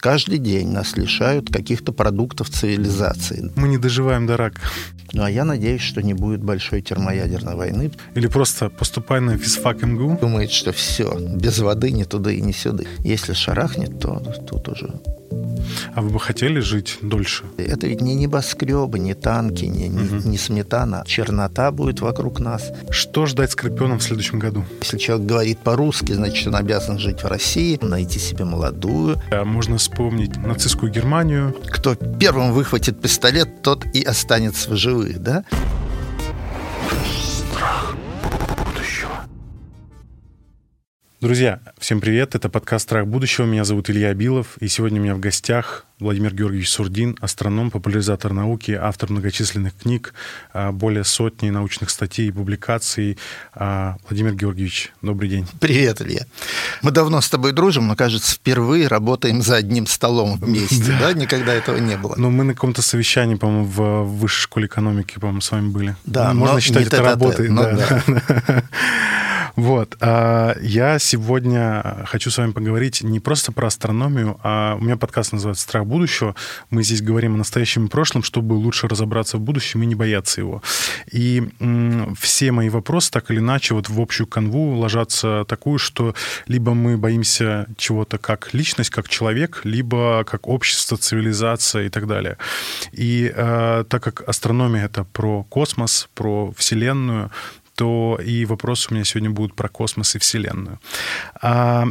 Каждый день нас лишают каких-то продуктов цивилизации. Мы не доживаем до рака. Ну, а я надеюсь, что не будет большой термоядерной войны. Или просто поступай на физфак МГУ. Думает, что все, без воды ни туда и ни сюда. Если шарахнет, то тут уже а вы бы хотели жить дольше? Это ведь не небоскребы, не танки, не, угу. не сметана. Чернота будет вокруг нас. Что ждать Скорпионом в следующем году? Если человек говорит по-русски, значит, он обязан жить в России, найти себе молодую. А можно вспомнить нацистскую Германию. Кто первым выхватит пистолет, тот и останется в живых, да? Друзья, всем привет. Это подкаст «Страх будущего». Меня зовут Илья Билов. И сегодня у меня в гостях Владимир Георгиевич Сурдин, астроном, популяризатор науки, автор многочисленных книг, а, более сотни научных статей и публикаций. А, Владимир Георгиевич, добрый день. Привет, Илья. Мы давно с тобой дружим, но, кажется, впервые работаем за одним столом вместе, да? да? Никогда этого не было. Ну, мы на каком-то совещании, по-моему, в Высшей школе экономики, по-моему, с вами были. Да, Можно считать это работой. Вот. А, я сегодня хочу с вами поговорить не просто про астрономию, а у меня подкаст называется «Страх будущего». Мы здесь говорим о настоящем и прошлом, чтобы лучше разобраться в будущем и не бояться его. И все мои вопросы так или иначе вот в общую канву ложатся такую, что либо мы боимся чего-то как личность, как человек, либо как общество, цивилизация и так далее. И э, так как астрономия — это про космос, про Вселенную, то и вопросы у меня сегодня будут про космос и Вселенную. А,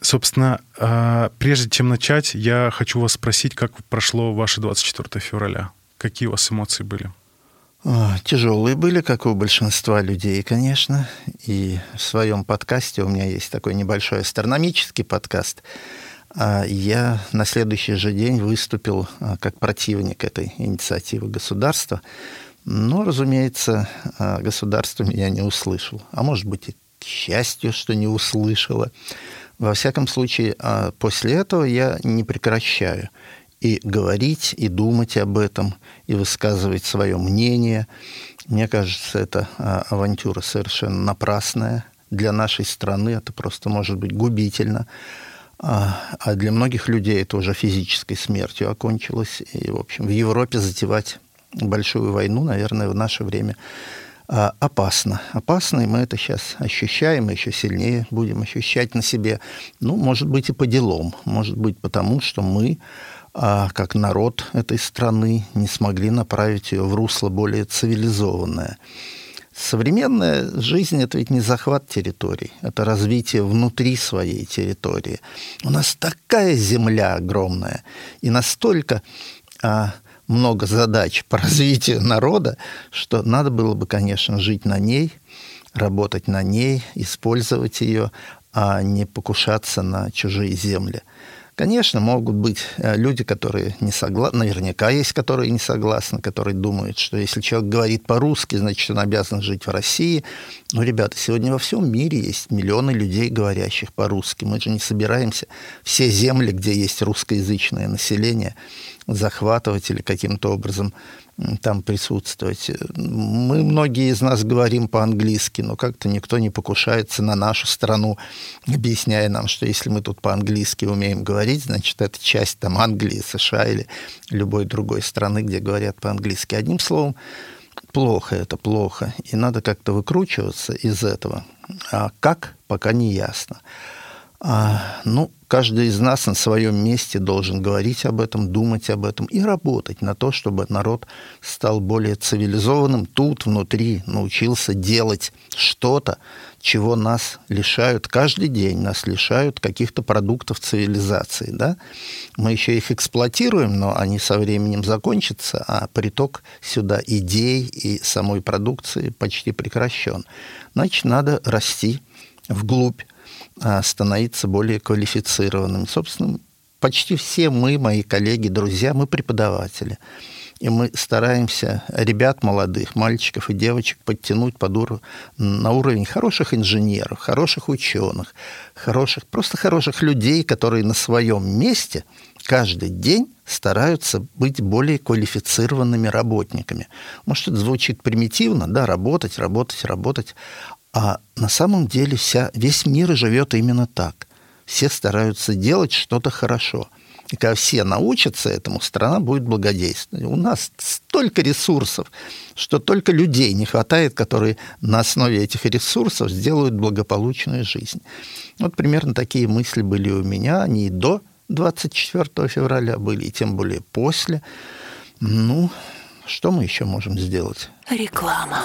собственно, а, прежде чем начать, я хочу вас спросить, как прошло ваше 24 февраля? Какие у вас эмоции были? Тяжелые были, как у большинства людей, конечно. И в своем подкасте у меня есть такой небольшой астрономический подкаст. А я на следующий же день выступил а, как противник этой инициативы государства. Но, разумеется, а, государство меня не услышало. А может быть, и к счастью, что не услышало. Во всяком случае, а, после этого я не прекращаю и говорить, и думать об этом, и высказывать свое мнение. Мне кажется, это а, авантюра совершенно напрасная. Для нашей страны это просто может быть губительно. А для многих людей это уже физической смертью окончилось. И, в общем, в Европе затевать большую войну, наверное, в наше время а, опасно. Опасно, и мы это сейчас ощущаем, еще сильнее будем ощущать на себе. Ну, может быть, и по делам. Может быть, потому что мы, а, как народ этой страны, не смогли направить ее в русло более цивилизованное. Современная жизнь – это ведь не захват территорий, это развитие внутри своей территории. У нас такая земля огромная, и настолько а, много задач по развитию народа, что надо было бы, конечно, жить на ней, работать на ней, использовать ее, а не покушаться на чужие земли. Конечно, могут быть э, люди, которые не согласны, наверняка есть, которые не согласны, которые думают, что если человек говорит по-русски, значит, он обязан жить в России. Но, ребята, сегодня во всем мире есть миллионы людей, говорящих по-русски. Мы же не собираемся все земли, где есть русскоязычное население, захватывать или каким-то образом там присутствовать. Мы, многие из нас говорим по-английски, но как-то никто не покушается на нашу страну, объясняя нам, что если мы тут по-английски умеем говорить, значит, это часть там Англии, США или любой другой страны, где говорят по-английски. Одним словом, плохо это, плохо. И надо как-то выкручиваться из этого. А как, пока не ясно. А, ну, каждый из нас на своем месте должен говорить об этом, думать об этом и работать на то, чтобы народ стал более цивилизованным, тут, внутри, научился делать что-то, чего нас лишают каждый день, нас лишают каких-то продуктов цивилизации. Да? Мы еще их эксплуатируем, но они со временем закончатся, а приток сюда идей и самой продукции почти прекращен. Значит, надо расти вглубь становиться более квалифицированным. Собственно, почти все мы, мои коллеги, друзья, мы преподаватели. И мы стараемся ребят молодых, мальчиков и девочек подтянуть под ур... на уровень хороших инженеров, хороших ученых, хороших, просто хороших людей, которые на своем месте каждый день стараются быть более квалифицированными работниками. Может, это звучит примитивно, да, работать, работать, работать. А на самом деле вся, весь мир живет именно так. Все стараются делать что-то хорошо. И когда все научатся этому, страна будет благодейственной. У нас столько ресурсов, что только людей не хватает, которые на основе этих ресурсов сделают благополучную жизнь. Вот примерно такие мысли были у меня, они и до 24 февраля были, и тем более после. Ну, что мы еще можем сделать? Реклама.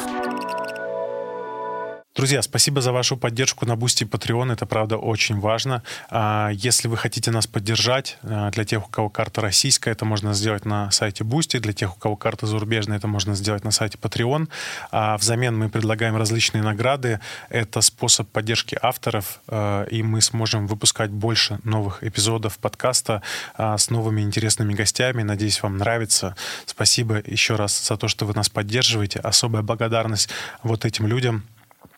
Друзья, спасибо за вашу поддержку на Boosty Patreon. Это, правда, очень важно. А, если вы хотите нас поддержать, а, для тех, у кого карта российская, это можно сделать на сайте Boosty. Для тех, у кого карта зарубежная, это можно сделать на сайте Patreon. А взамен мы предлагаем различные награды. Это способ поддержки авторов, и мы сможем выпускать больше новых эпизодов подкаста с новыми интересными гостями. Надеюсь, вам нравится. Спасибо еще раз за то, что вы нас поддерживаете. Особая благодарность вот этим людям,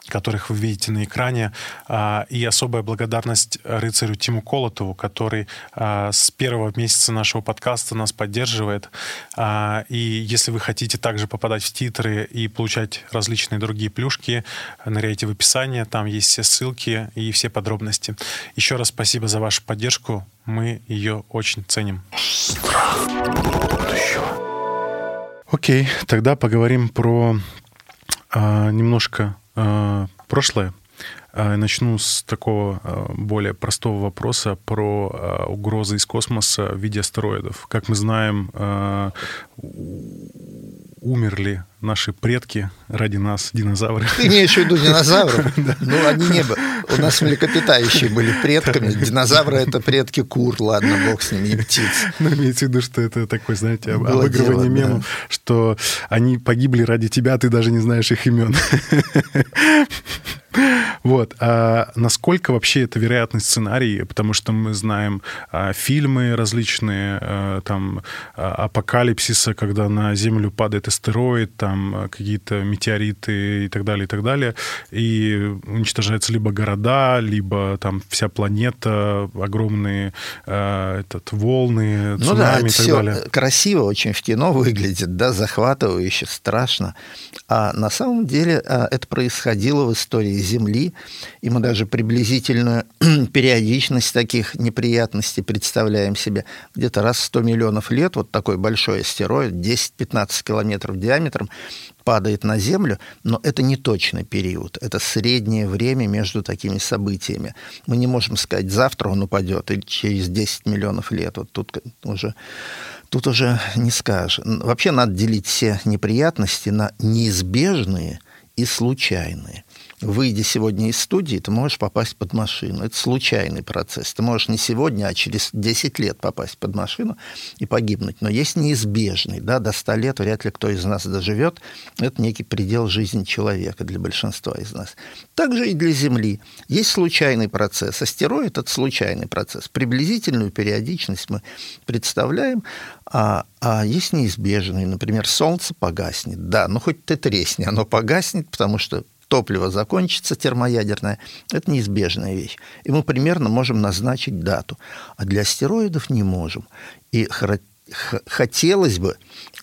которых вы видите на экране. А, и особая благодарность рыцарю Тиму Колотову, который а, с первого месяца нашего подкаста нас поддерживает. А, и если вы хотите также попадать в титры и получать различные другие плюшки, ныряйте в описание, там есть все ссылки и все подробности. Еще раз спасибо за вашу поддержку, мы ее очень ценим. Окей, тогда поговорим про а, немножко прошлое. А, начну с такого а, более простого вопроса про угрозы из космоса в виде астероидов. Как мы знаем, умерли наши предки ради нас, динозавры. Ты имеешь в виду динозавров? Ну, они не были. У нас млекопитающие были предками. Динозавры — это предки кур, ладно, бог с ними, и птиц. Ну, имеется в виду, что это такой, знаете, обыгрывание мемов, что они погибли ради тебя, ты даже не знаешь их имен. Вот. А насколько вообще это вероятный сценарий? Потому что мы знаем а, фильмы различные, а, там, а, апокалипсиса, когда на Землю падает астероид, там, а, какие-то метеориты и так далее, и так далее. И уничтожаются либо города, либо там вся планета, огромные а, этот, волны, ну да, и так все далее. красиво очень в кино выглядит, да, захватывающе, страшно. А на самом деле а, это происходило в истории Земли, и мы даже приблизительную периодичность таких неприятностей представляем себе. Где-то раз в 100 миллионов лет вот такой большой астероид, 10-15 километров диаметром, падает на Землю, но это не точный период, это среднее время между такими событиями. Мы не можем сказать, завтра он упадет или через 10 миллионов лет. Вот тут уже, тут уже не скажешь. Вообще надо делить все неприятности на неизбежные и случайные выйдя сегодня из студии, ты можешь попасть под машину. Это случайный процесс. Ты можешь не сегодня, а через 10 лет попасть под машину и погибнуть. Но есть неизбежный. Да, до 100 лет вряд ли кто из нас доживет. Это некий предел жизни человека для большинства из нас. Также и для Земли. Есть случайный процесс. Астероид – это случайный процесс. Приблизительную периодичность мы представляем, а, а есть неизбежный. Например, Солнце погаснет. Да, ну хоть ты тресни, оно погаснет, потому что топливо закончится термоядерное, это неизбежная вещь. И мы примерно можем назначить дату. А для астероидов не можем. И хотелось бы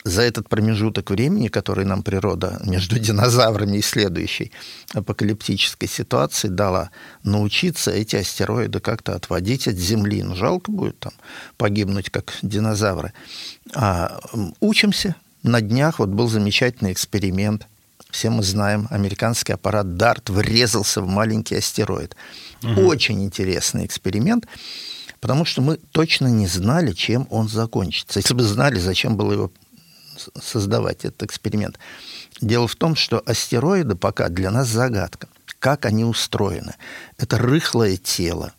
за этот промежуток времени, который нам природа между динозаврами и следующей апокалиптической ситуацией дала, научиться эти астероиды как-то отводить от Земли. Ну, жалко будет там погибнуть, как динозавры. А учимся. На днях вот был замечательный эксперимент все мы знаем, американский аппарат Дарт врезался в маленький астероид. Угу. Очень интересный эксперимент, потому что мы точно не знали, чем он закончится. Если бы знали, зачем было его создавать, этот эксперимент. Дело в том, что астероиды пока для нас загадка. Как они устроены? Это рыхлое тело,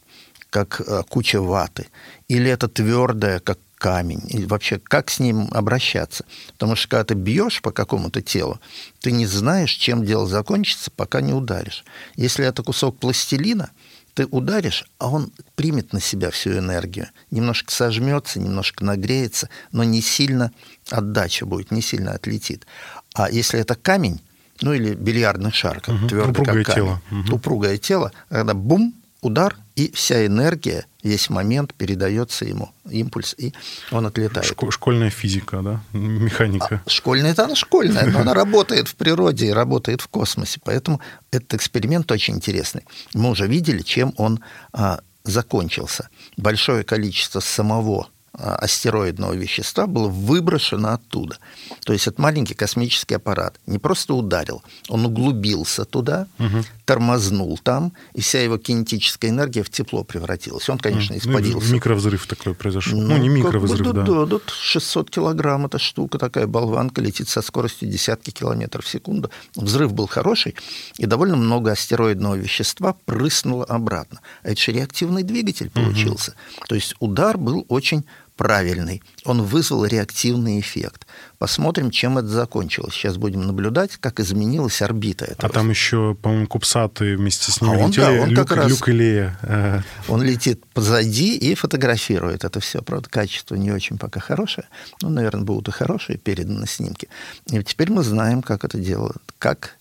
как э, куча ваты, или это твердое, как камень, и вообще как с ним обращаться. Потому что когда ты бьешь по какому-то телу, ты не знаешь, чем дело закончится, пока не ударишь. Если это кусок пластилина, ты ударишь, а он примет на себя всю энергию. Немножко сожмется, немножко нагреется, но не сильно отдача будет, не сильно отлетит. А если это камень, ну или бильярдный шар, как угу. твердый как камень, тело. Угу. упругое тело, когда бум, удар, и вся энергия, весь момент передается ему, импульс, и он отлетает. Шко- школьная физика, да? Механика. А, школьная, это она школьная, но она работает в природе и работает в космосе. Поэтому этот эксперимент очень интересный. Мы уже видели, чем он а, закончился. Большое количество самого а, астероидного вещества было выброшено оттуда. То есть это маленький космический аппарат не просто ударил, он углубился туда, угу. Тормознул там, и вся его кинетическая энергия в тепло превратилась. Он, конечно, испарился. Ну, микровзрыв такой произошел. Ну, ну не микровзрыв, бы, да. Да, да, 600 килограмм эта штука, такая болванка, летит со скоростью десятки километров в секунду. Взрыв был хороший, и довольно много астероидного вещества прыснуло обратно. А это же реактивный двигатель получился. Угу. То есть удар был очень правильный. Он вызвал реактивный эффект. Посмотрим, чем это закончилось. Сейчас будем наблюдать, как изменилась орбита этого. А там еще, по-моему, Кубсаты вместе с ним а он, летели. Да, он Люк, как раз, Люк и Лея. Э. Он летит позади и фотографирует это все. Правда, качество не очень пока хорошее. Ну, наверное, будут и хорошие переданы снимки. И теперь мы знаем, как это делают. Как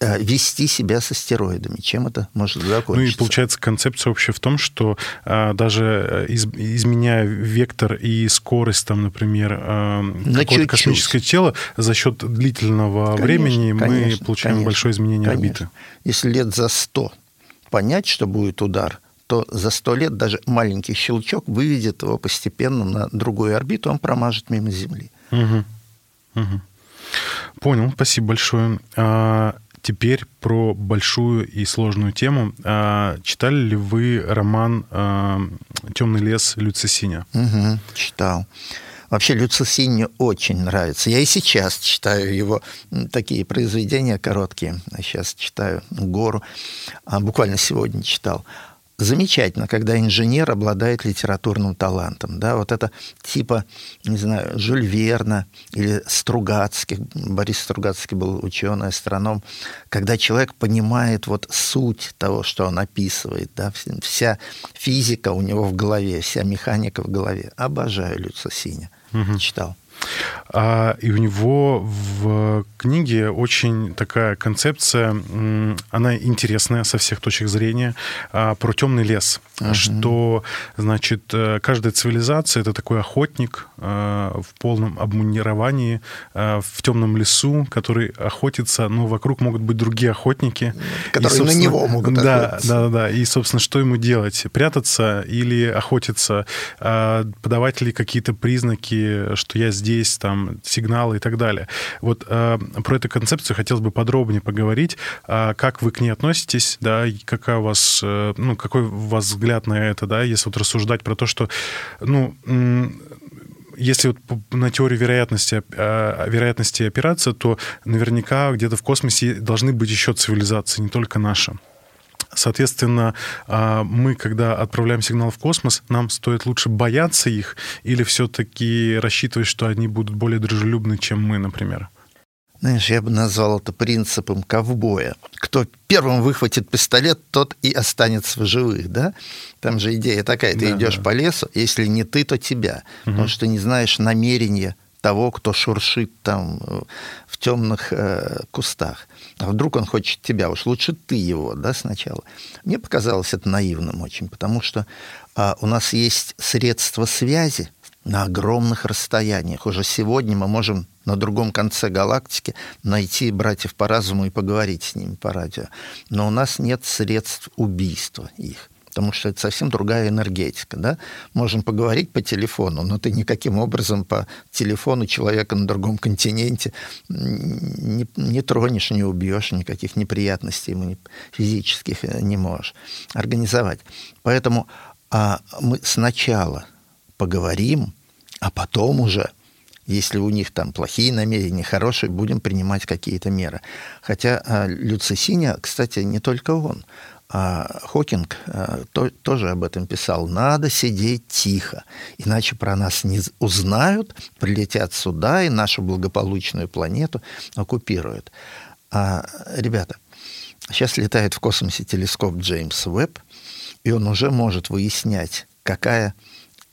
вести себя с астероидами. Чем это может закончиться? Ну и получается концепция вообще в том, что а, даже э, из, изменяя вектор и скорость, там, например, а, какого-то космического тела, за счет длительного конечно, времени конечно, мы получаем конечно, большое изменение конечно. орбиты. Если лет за сто понять, что будет удар, то за сто лет даже маленький щелчок выведет его постепенно на другую орбиту, он промажет мимо Земли. Угу. Угу. Понял, спасибо большое. Теперь про большую и сложную тему. А, читали ли вы роман а, «Темный лес» Люци Синя? Угу, читал. Вообще Люци мне очень нравится. Я и сейчас читаю его такие произведения короткие. Сейчас читаю «Гору». А буквально сегодня читал замечательно, когда инженер обладает литературным талантом. Да? Вот это типа, не знаю, Жюль Верна или Стругацких. Борис Стругацкий был ученый, астроном. Когда человек понимает вот суть того, что он описывает. Да? Вся физика у него в голове, вся механика в голове. Обожаю Люца Синя. Угу. Читал. А, и у него в книге очень такая концепция, она интересная со всех точек зрения, а, про темный лес. Uh-huh. Что, значит, э, каждая цивилизация это такой охотник а, в полном обмунировании в темном лесу, который охотится, но вокруг могут быть другие охотники. Которые и, на него могут да, охотиться. Да, да, да. И, собственно, что ему делать? Прятаться или охотиться? Подавать ли какие-то признаки, что я здесь есть там сигналы и так далее. Вот э, про эту концепцию хотелось бы подробнее поговорить. Э, как вы к ней относитесь, да, какая у вас, э, ну, какой у вас взгляд на это, да, если вот рассуждать про то, что, ну, если вот на теорию вероятности, э, вероятности опираться, то наверняка где-то в космосе должны быть еще цивилизации, не только наша. Соответственно, а, мы, когда отправляем сигнал в космос, нам стоит лучше бояться их или все-таки рассчитывать, что они будут более дружелюбны, чем мы, например? Знаешь, я бы назвал это принципом ковбоя. Кто первым выхватит пистолет, тот и останется в живых, да? Там же идея такая, ты да, идешь да. по лесу, если не ты, то тебя, угу. потому что не знаешь намерения того, кто шуршит там э, в темных э, кустах. А вдруг он хочет тебя, уж лучше ты его, да, сначала. Мне показалось это наивным очень, потому что а, у нас есть средства связи на огромных расстояниях. Уже сегодня мы можем на другом конце галактики найти братьев по разуму и поговорить с ними по радио. Но у нас нет средств убийства их потому что это совсем другая энергетика. Да? Можем поговорить по телефону, но ты никаким образом по телефону человека на другом континенте не, не тронешь, не убьешь, никаких неприятностей ему физических э, не можешь организовать. Поэтому а, мы сначала поговорим, а потом уже если у них там плохие намерения, хорошие, будем принимать какие-то меры. Хотя а, Люцисиня, кстати, не только он. А Хокинг а, то, тоже об этом писал. Надо сидеть тихо, иначе про нас не узнают, прилетят сюда и нашу благополучную планету оккупируют. А, ребята, сейчас летает в космосе телескоп Джеймс Уэбб, и он уже может выяснять, какая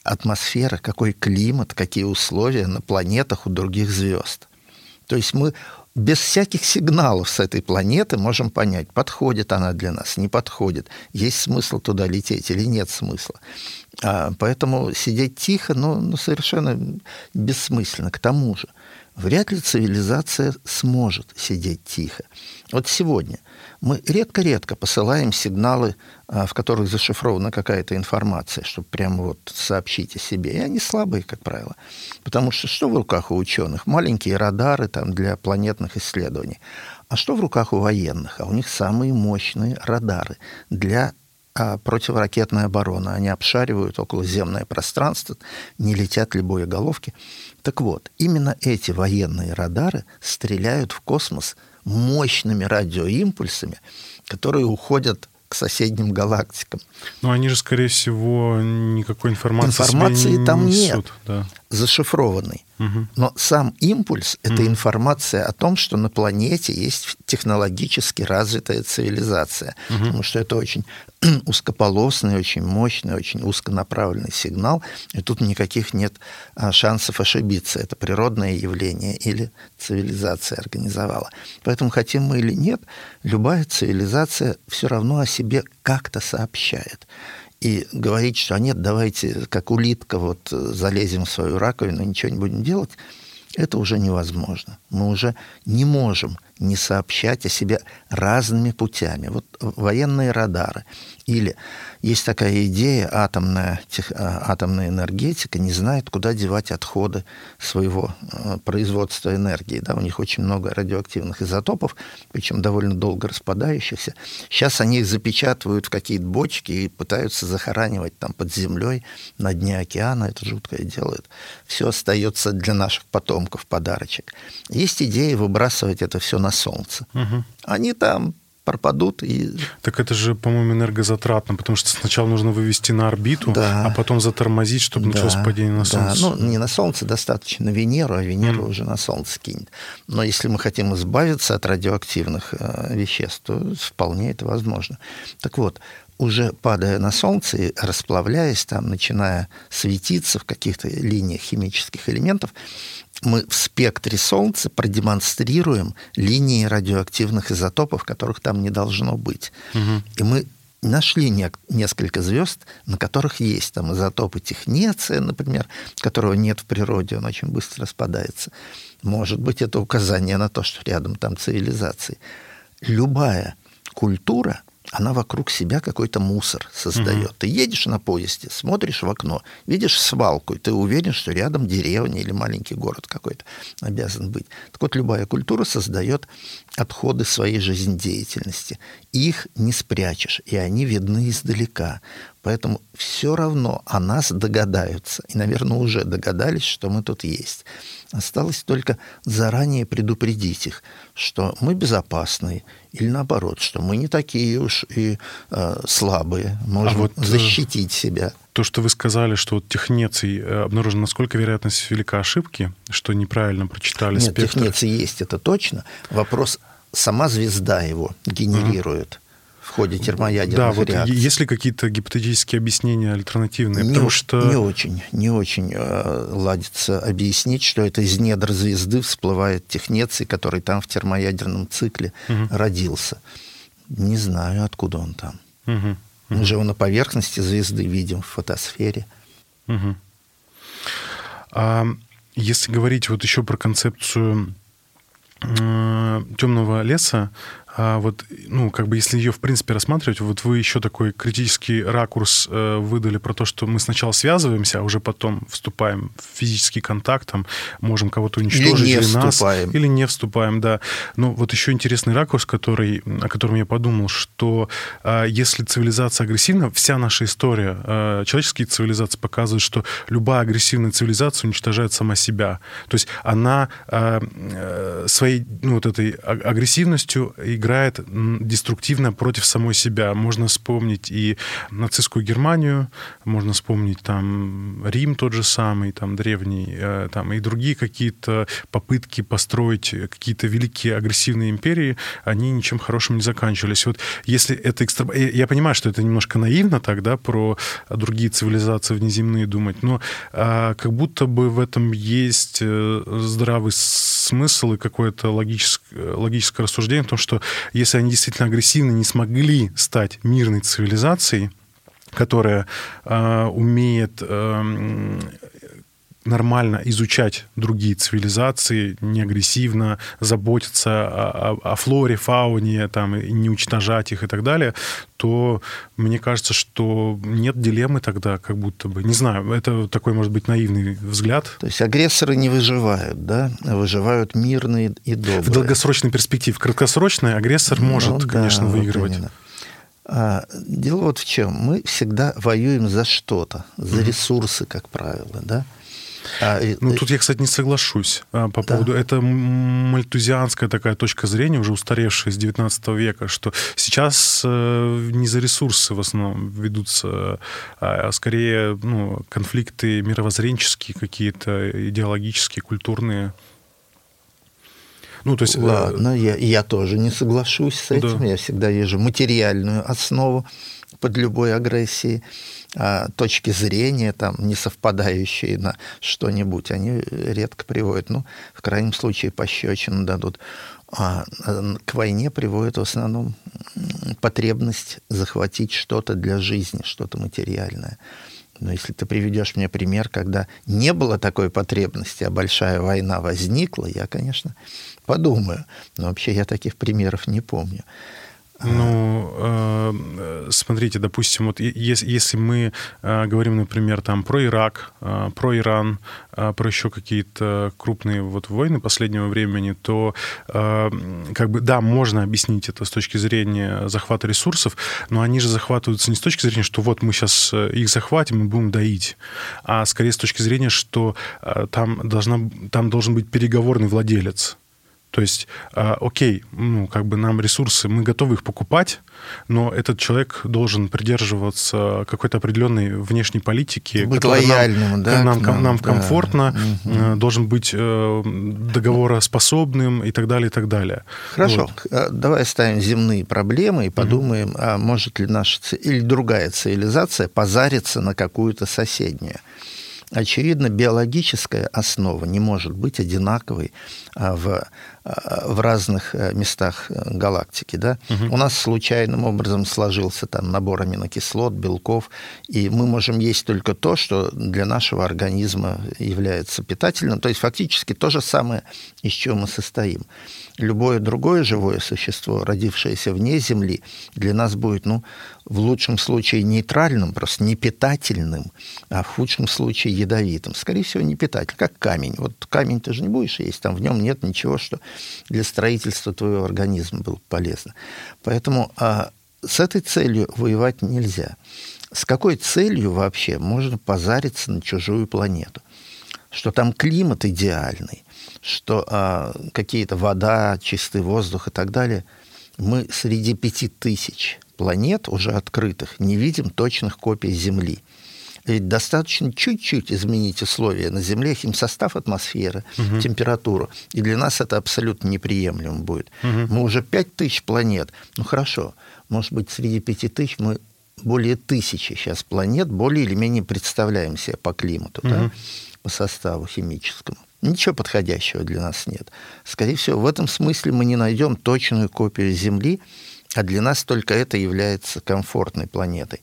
атмосфера, какой климат, какие условия на планетах у других звезд. То есть мы без всяких сигналов с этой планеты можем понять, подходит она для нас, не подходит, есть смысл туда лететь или нет смысла. А, поэтому сидеть тихо, ну, ну, совершенно бессмысленно. К тому же, вряд ли цивилизация сможет сидеть тихо. Вот сегодня мы редко-редко посылаем сигналы, а, в которых зашифрована какая-то информация, чтобы прямо вот сообщить о себе. И они слабые, как правило. Потому что что в руках у ученых? Маленькие радары там, для планетных исследований. А что в руках у военных? А у них самые мощные радары для а, противоракетной обороны. Они обшаривают околоземное пространство, не летят ли боеголовки. Так вот, именно эти военные радары стреляют в космос мощными радиоимпульсами, которые уходят к соседним галактикам. Но они же, скорее всего, никакой информации, информации не там несут. нет, Да. Зашифрованный. Угу. Но сам импульс — это Мгм. информация о том, что на планете есть технологически развитая цивилизация. Мгм. Потому что это очень узкополосный, очень мощный, очень узконаправленный сигнал. И тут никаких нет а, шансов ошибиться. Это природное явление или цивилизация организовала. Поэтому, хотим мы или нет, любая цивилизация все равно о себе как-то сообщает. И говорить, что а нет, давайте как улитка вот залезем в свою раковину ничего не будем делать, это уже невозможно. Мы уже не можем не сообщать о себе разными путями. Вот военные радары. Или есть такая идея, атомная, тех- а, атомная энергетика не знает, куда девать отходы своего э, производства энергии. Да, у них очень много радиоактивных изотопов, причем довольно долго распадающихся. Сейчас они их запечатывают в какие-то бочки и пытаются захоранивать там под землей на дне океана. Это жуткое делают. Все остается для наших потомков подарочек. Есть идея выбрасывать это все на солнце. Мгм. Они там пропадут и Так это же, по-моему, энергозатратно, потому что сначала нужно вывести на орбиту, Да. а потом затормозить, чтобы началось Да, падение на да. Солнце. Ну, не на Солнце достаточно, на Венеру, а Венеру Мгм. уже на Солнце кинет. Но если мы хотим избавиться от радиоактивных э, веществ, то вполне это возможно. Так вот, уже падая на Солнце и расплавляясь там, начиная светиться в каких-то линиях химических элементов, мы в спектре Солнца продемонстрируем линии радиоактивных изотопов, которых там не должно быть. Мгм. И мы нашли не- несколько звезд, на которых есть там изотопы технеция, например, которого нет в природе, он очень быстро распадается. Может быть, это указание на то, что рядом там цивилизации. Любая культура, она вокруг себя какой-то мусор создает. Ты едешь на поезде, смотришь в окно, видишь свалку, и ты уверен, что рядом деревня или маленький город какой-то обязан быть. Так вот, любая культура создает отходы своей жизнедеятельности. Их не спрячешь, и они видны издалека. Поэтому все равно о нас догадаются. И, наверное, уже догадались, что мы тут есть. Осталось только заранее предупредить их, что мы безопасные, или наоборот, что мы не такие уж и э, слабые, можем вот, э, защитить себя. То, что вы сказали, что вот технеций э, обнаружено, насколько вероятность велика ошибки, что неправильно прочитали Нет, спектр? технеции есть, это точно. Вопрос, сама звезда его генерирует в ходе термоядерных Да, вот реакций. есть ли какие-то гипотетические объяснения альтернативные? не, Потому что... не очень, не очень э, ладится объяснить, что это из недр звезды всплывает технеций, который там в термоядерном цикле Мгм. родился. Не знаю, откуда он там. Мгм. Мы же его на поверхности звезды видим в фотосфере. Мгм. А если говорить вот еще про концепцию э, темного леса, а вот, ну, как бы, если ее, в принципе, рассматривать, вот вы еще такой критический ракурс э, выдали про то, что мы сначала связываемся, а уже потом вступаем в физический контакт, там, можем кого-то уничтожить, не нас, вступаем. или не вступаем, да. Но вот еще интересный ракурс, который, о котором я подумал, что э, если цивилизация агрессивна, вся наша история, э, человеческие цивилизации показывают, что любая агрессивная цивилизация уничтожает сама себя. То есть она э, э, своей ну, вот этой а- агрессивностью играет деструктивно против самой себя. Можно вспомнить и нацистскую Германию, можно вспомнить там Рим тот же самый, там древний, э, там и другие какие-то попытки построить какие-то великие агрессивные империи, они ничем хорошим не заканчивались. Вот если это экстра... Я я понимаю, что это немножко наивно тогда про другие цивилизации внеземные думать, но а, как будто бы в этом есть э, здравый смысл и какое-то логическое, логическое рассуждение о том, что если они действительно агрессивны, не смогли стать мирной цивилизацией, которая э, умеет э, нормально изучать другие цивилизации, не агрессивно заботиться о, о, о флоре, фауне, там, и не уничтожать их и так далее, то мне кажется, что нет дилеммы тогда, как будто бы. Не знаю, это такой, может быть, наивный взгляд. То есть агрессоры не выживают, да? Выживают мирные и добрые. В долгосрочной перспективе. В краткосрочной агрессор ну, может, да, конечно, вот выигрывать. Именно. А, дело вот в чем. Мы всегда воюем за что-то, за ресурсы, как правило, да? А, ну, тут я, кстати, не соглашусь а, по да. поводу... Это мальтузианская такая точка зрения, уже устаревшая с 19 века, что сейчас э, не за ресурсы в основном ведутся, а скорее ну, конфликты мировоззренческие какие-то, идеологические, культурные. Ну, то есть, э, Ладно, я, я тоже не соглашусь с этим. Да. Я всегда вижу материальную основу под любой агрессией. А, точки зрения, там, не совпадающие на что-нибудь, они редко приводят. Ну, в крайнем случае, пощечину дадут. А к войне приводит в основном потребность захватить что-то для жизни, что-то материальное. Но если ты приведешь мне пример, когда не было такой потребности, а большая война возникла, я, конечно, подумаю. Но вообще я таких примеров не помню. Ну, э, смотрите, допустим, вот если мы э, говорим, например, там про Ирак, э, про Иран, про еще какие-то крупные вот войны последнего времени, то как бы да, можно объяснить это с точки зрения захвата ресурсов, но они же захватываются не с точки зрения, что вот мы сейчас их захватим и будем доить, а скорее с точки зрения, что там должна там должен быть переговорный владелец. То есть, э, окей, ну, как бы нам ресурсы, мы готовы их покупать, но этот человек должен придерживаться какой-то определенной внешней политики. Быть лояльным, нам, да? Нам, нам, нам да. комфортно, угу. должен быть э, договороспособным и так далее, и так далее. Хорошо, вот. Э, давай оставим земные проблемы и подумаем, угу. а может ли наша или другая цивилизация позариться на какую-то соседнюю очевидно, биологическая основа не может быть одинаковой а, в, в разных э, местах э, галактики. Да? Угу. У нас случайным образом сложился там набор аминокислот, белков, и мы можем есть только то, что для нашего организма является питательным. То есть фактически то же самое, из чего мы состоим любое другое живое существо, родившееся вне Земли, для нас будет, ну, в лучшем случае нейтральным, просто не питательным, а в худшем случае ядовитым. Скорее всего, не питательным, как камень. Вот камень ты же не будешь есть, там в нем нет ничего, что для строительства твоего организма было полезно. Поэтому а, с этой целью воевать нельзя. С какой целью вообще можно позариться на чужую планету? Что там климат идеальный, что а, какие-то вода, чистый воздух и так далее, мы среди пяти тысяч планет уже открытых не видим точных копий Земли. Ведь достаточно чуть-чуть изменить условия на Земле, состав атмосферы, угу. температуру, и для нас это абсолютно неприемлемо будет. Угу. Мы уже пять тысяч планет. Ну хорошо, может быть, среди пяти тысяч мы более тысячи сейчас планет более или менее представляем себе по климату, угу. да, по составу химическому. Ничего подходящего для нас нет. Скорее всего, в этом смысле мы не найдем точную копию Земли, а для нас только это является комфортной планетой.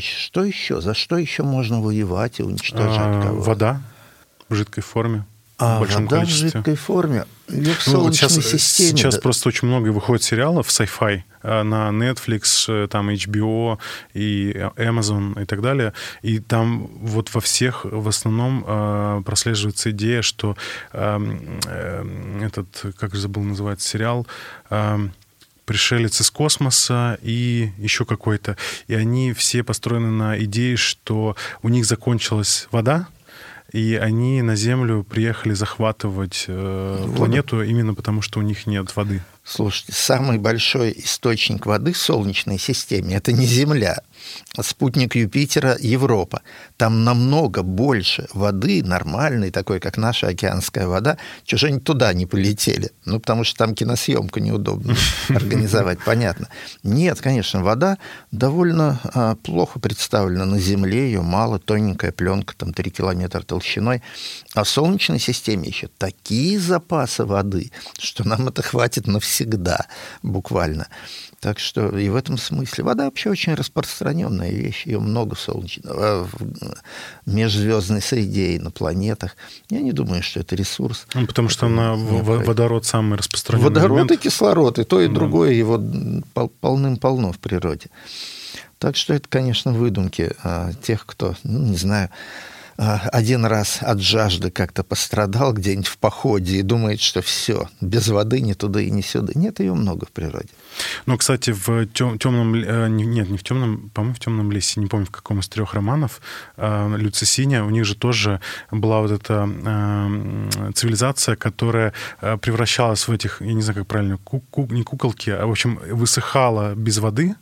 Что еще? За что еще можно воевать и уничтожать а, кого? Вода в жидкой форме. А, в большом вода количестве. в жидкой форме. Ее в ну, сейчас, системе. Сейчас да. просто очень много выходит сериалов sci-fi э, на Netflix, э, там HBO и Amazon и так далее. И там вот во всех в основном э, прослеживается идея, что э, э, этот, как же забыл называется сериал, э, пришелец из космоса и еще какой-то. И они все построены на идее, что у них закончилась вода, и они на Землю приехали захватывать э, планету именно потому, что у них нет воды. Слушайте, самый большой источник воды в Солнечной системе – это не Земля, спутник Юпитера – Европа. Там намного больше воды, нормальной, такой, как наша океанская вода, чужие они туда не полетели. Ну, потому что там киносъемку неудобно организовать, понятно. Нет, конечно, вода довольно а, плохо представлена на Земле, ее мало, тоненькая пленка, там 3 километра толщиной. А в Солнечной системе еще такие запасы воды, что нам это хватит навсегда, буквально. Так что и в этом смысле вода вообще очень распространена распространенная вещь, ее много в, солнечном, в межзвездной среде и на планетах. Я не думаю, что это ресурс. Ну, потому что на водород самый распространенный Водород элемент. и кислород, и то, и да. другое его полным-полно в природе. Так что это, конечно, выдумки а, тех, кто, ну, не знаю, а, один раз от жажды как-то пострадал где-нибудь в походе и думает, что все, без воды ни туда и ни сюда. Нет, ее много в природе. Ну, кстати, в тем, темном... Э, нет, не в темном... По-моему, в темном лесе, не помню, в каком из трех романов, э, Люцисиня, у них же тоже была вот эта э, цивилизация, которая превращалась в этих, я не знаю, как правильно, ку ку не куколки, а, в общем, высыхала без воды,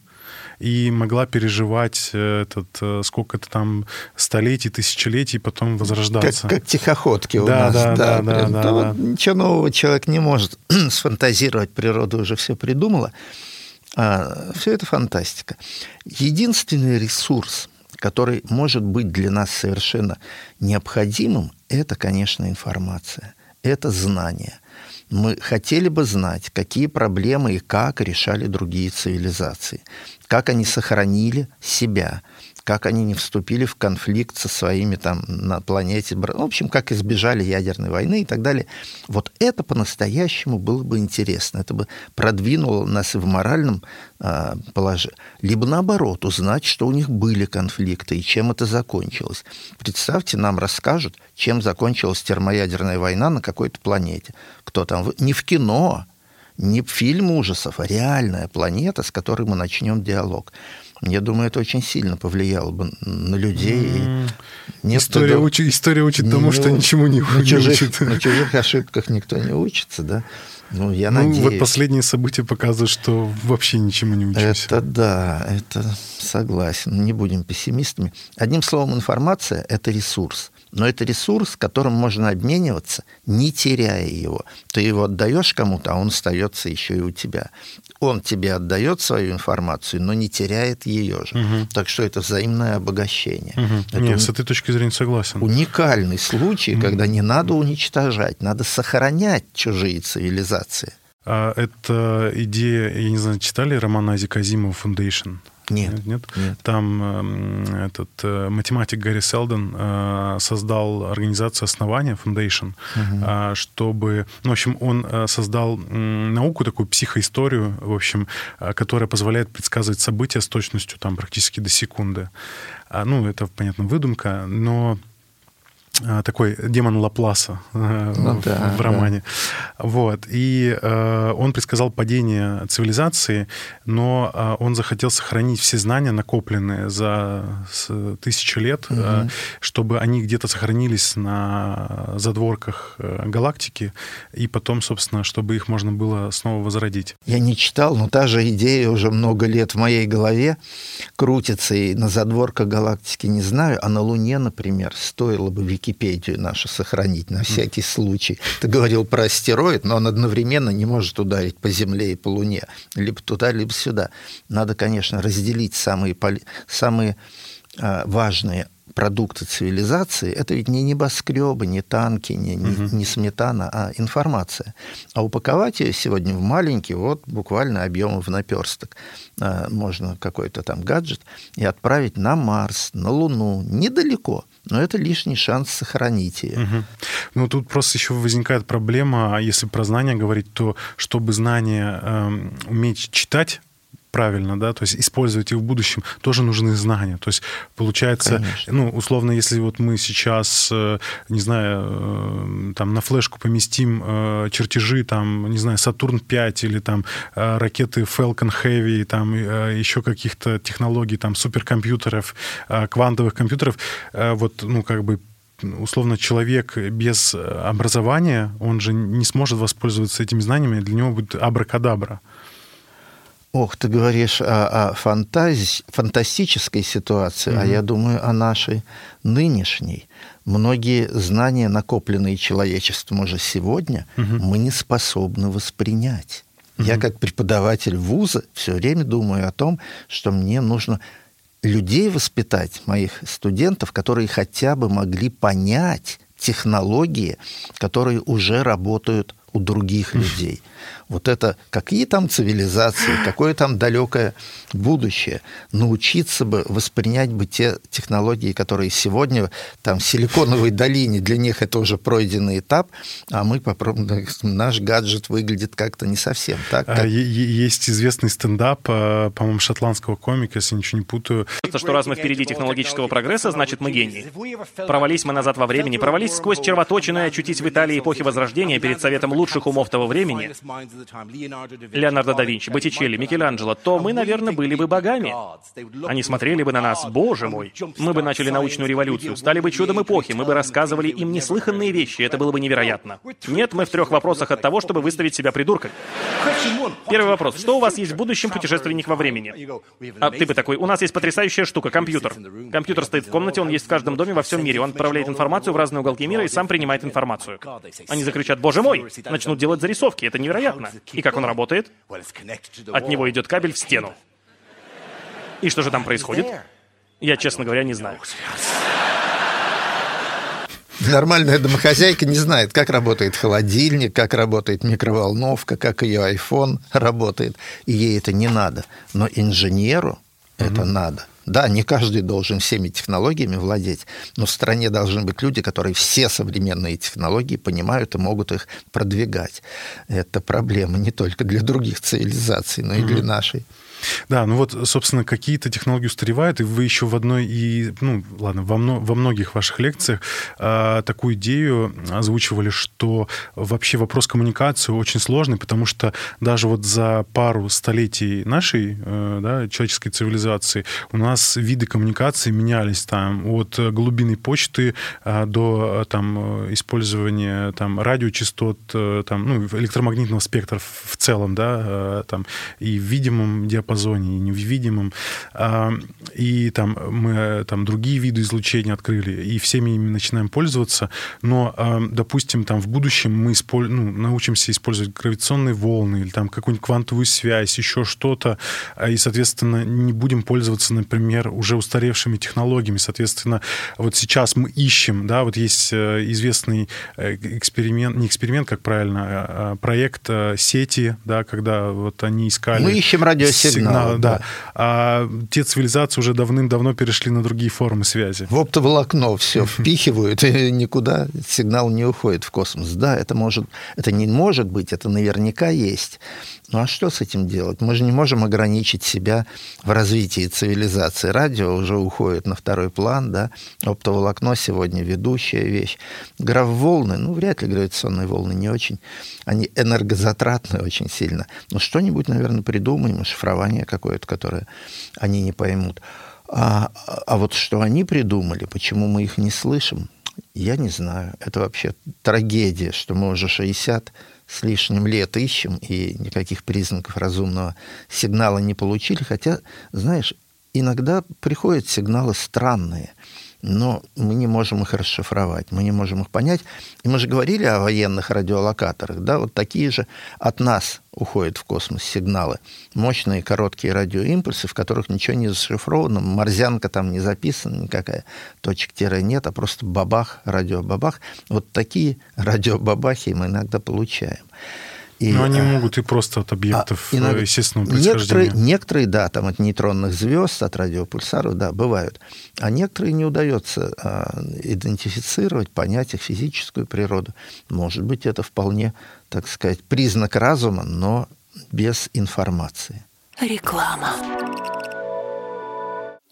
и могла переживать э, этот, э, сколько-то там столетий, тысячелетий, потом возрождаться. Как, как тихоходки у да, нас. Да, да, да, да, да, да. Вот ничего нового человек не может сфантазировать, природа уже все придумала. А, все это фантастика. Единственный ресурс, который может быть для нас совершенно необходимым, это, конечно, информация, это знание мы хотели бы знать, какие проблемы и как решали другие цивилизации, как они сохранили себя, как они не вступили в конфликт со своими там на планете, в общем, как избежали ядерной войны и так далее. Вот это по-настоящему было бы интересно. Это бы продвинуло нас и в моральном э, положении. Либо наоборот, узнать, что у них были конфликты и чем это закончилось. Представьте, нам расскажут, чем закончилась термоядерная война на какой-то планете. Кто там? Не в кино, не фильм ужасов, а реальная планета, с которой мы начнем диалог. Я думаю, это очень сильно повлияло бы на людей. Mm. Нет история, туда... учи, история учит тому, ну, что ничему не, на не чужих, учит. На чужих ошибках никто не учится, да? Ну, я ну, надеюсь. Вот последние события показывают, что вообще ничему не учимся. Это да, это согласен. Не будем пессимистами. Одним словом, информация – это ресурс но это ресурс, которым можно обмениваться, не теряя его. Ты его отдаешь кому-то, а он остается еще и у тебя. Он тебе отдает свою информацию, но не теряет ее же. Угу. Так что это взаимное обогащение. Угу. Это Нет, с этой точки зрения согласен. Уникальный случай, угу. когда не надо уничтожать, надо сохранять чужие цивилизации. А это идея, я не знаю, читали роман Айзека Азимова «Foundation»? Нет, нет. нет. Там э, этот э, математик Гарри Селдон э, создал организацию основания Foundation, угу. э, чтобы, ну, в общем, он э, создал э, науку такую психоисторию, в общем, э, которая позволяет предсказывать события с точностью там практически до секунды. А, ну, это понятно выдумка, но такой демон Лапласа э, ну, в, да, в романе. Да. Вот. И э, он предсказал падение цивилизации, но э, он захотел сохранить все знания, накопленные за с, тысячи лет, угу. э, чтобы они где-то сохранились на задворках э, галактики, и потом, собственно, чтобы их можно было снова возродить. Я не читал, но та же идея уже много лет в моей голове крутится, и на задворках галактики не знаю, а на Луне, например, стоило бы Википедию нашу сохранить на всякий случай. Ты говорил про астероид, но он одновременно не может ударить по Земле и по Луне. Либо туда, либо сюда. Надо, конечно, разделить самые, самые а, важные продукты цивилизации, это ведь не небоскребы, не танки, не, угу. не сметана, а информация. А упаковать ее сегодня в маленький, вот буквально объемы в наперсток. А, можно какой-то там гаджет и отправить на Марс, на Луну, недалеко. Но это лишний шанс сохранить ее. Угу. Ну, тут просто еще возникает проблема, а если про знания говорить, то чтобы знания э, уметь читать, правильно, да, то есть использовать их в будущем, тоже нужны знания. То есть получается, Конечно. ну, условно, если вот мы сейчас, э, не знаю, э, там на флешку поместим э, чертежи, там, не знаю, Сатурн-5 или там ракеты Falcon Heavy, там еще каких-то технологий, там суперкомпьютеров, квантовых компьютеров, вот, ну, как бы условно человек без образования, он же не сможет воспользоваться этими знаниями, для него будет абракадабра. Ох, ты говоришь о, о фантази, фантастической ситуации, mm-hmm. а я думаю о нашей нынешней. Многие знания, накопленные человечеством уже сегодня, mm-hmm. мы не способны воспринять. Mm-hmm. Я как преподаватель вуза все время думаю о том, что мне нужно людей воспитать, моих студентов, которые хотя бы могли понять технологии, которые уже работают у других людей. Вот это, какие там цивилизации, какое там далекое будущее. Научиться бы воспринять бы те технологии, которые сегодня там в Силиконовой долине, для них это уже пройденный этап, а мы попробуем, наш гаджет выглядит как-то не совсем так. А, как... Есть известный стендап, а, по-моему, шотландского комика, если ничего не путаю. Что раз мы впереди технологического прогресса, значит мы гении. Провались мы назад во времени, провались сквозь червоточину и очутись в Италии эпохи Возрождения перед советом лучших умов того времени, Леонардо да Винчи, Боттичелли, Микеланджело, то мы, наверное, были бы богами. Они смотрели бы на нас, боже мой. Мы бы начали научную революцию, стали бы чудом эпохи, мы бы рассказывали им неслыханные вещи, это было бы невероятно. Нет, мы в трех вопросах от того, чтобы выставить себя придурками. Первый вопрос. Что у вас есть в будущем путешественник во времени? А ты бы такой, у нас есть потрясающая штука, компьютер. Компьютер стоит в комнате, он есть в каждом доме во всем мире. Он отправляет информацию в разные уголки мира и сам принимает информацию. Они закричат, боже мой, начнут делать зарисовки, это невероятно. И как он работает? От него идет кабель в стену. И что же там происходит? Я, честно говоря, не знаю. Нормальная домохозяйка не знает, как работает холодильник, как работает микроволновка, как ее iPhone работает. И ей это не надо. Но инженеру mm-hmm. это надо. Да, не каждый должен всеми технологиями владеть, но в стране должны быть люди, которые все современные технологии понимают и могут их продвигать. Это проблема не только для других цивилизаций, но и mm-hmm. для нашей. Да, ну вот, собственно, какие-то технологии устаревают, и вы еще в одной и, ну, ладно, во, мно, во многих ваших лекциях э, такую идею озвучивали, что вообще вопрос коммуникации очень сложный, потому что даже вот за пару столетий нашей, э, да, человеческой цивилизации у нас виды коммуникации менялись там от глубинной почты э, до там использования там радиочастот, э, там, ну, электромагнитного спектра в целом, да, э, там, и в видимом диапазоне диапазоне, и невидимом. А, и там мы там другие виды излучения открыли, и всеми ими начинаем пользоваться. Но, а, допустим, там в будущем мы исполь... ну, научимся использовать гравитационные волны или там какую-нибудь квантовую связь, еще что-то, а, и, соответственно, не будем пользоваться, например, уже устаревшими технологиями. Соответственно, вот сейчас мы ищем, да, вот есть э, известный э, эксперимент, не эксперимент, как правильно, проект э, сети, да, когда вот они искали... Мы ищем радиосигнал сигналы, да. да. А те цивилизации уже давным-давно перешли на другие формы связи. В оптоволокно все впихивают, и никуда сигнал не уходит в космос. Да, это может, это не может быть, это наверняка есть. Ну а что с этим делать? Мы же не можем ограничить себя в развитии цивилизации. Радио уже уходит на второй план, да. Оптоволокно сегодня ведущая вещь. Граф-волны, ну, вряд ли гравитационные волны не очень. Они энергозатратны очень сильно. Но что-нибудь, наверное, придумаем, шифрование какое-то, которое они не поймут. А, а вот что они придумали, почему мы их не слышим, я не знаю. Это вообще трагедия, что мы уже 60 с лишним лет ищем и никаких признаков разумного сигнала не получили. Хотя, знаешь, иногда приходят сигналы странные – но мы не можем их расшифровать, мы не можем их понять. И мы же говорили о военных радиолокаторах, да, вот такие же от нас уходят в космос сигналы. Мощные короткие радиоимпульсы, в которых ничего не зашифровано, морзянка там не записана никакая, точек тире нет, а просто бабах, радиобабах. Вот такие радиобабахи мы иногда получаем. И, Но они а, могут и просто от объектов а, иногда, естественного происхождения. Некоторые, некоторые, да, там от нейтронных звезд, от радиопульсаров, да, бывают. А некоторые не удается а, идентифицировать, понять их физическую природу. Может быть, это вполне, так сказать, признак разума, но без информации. Реклама.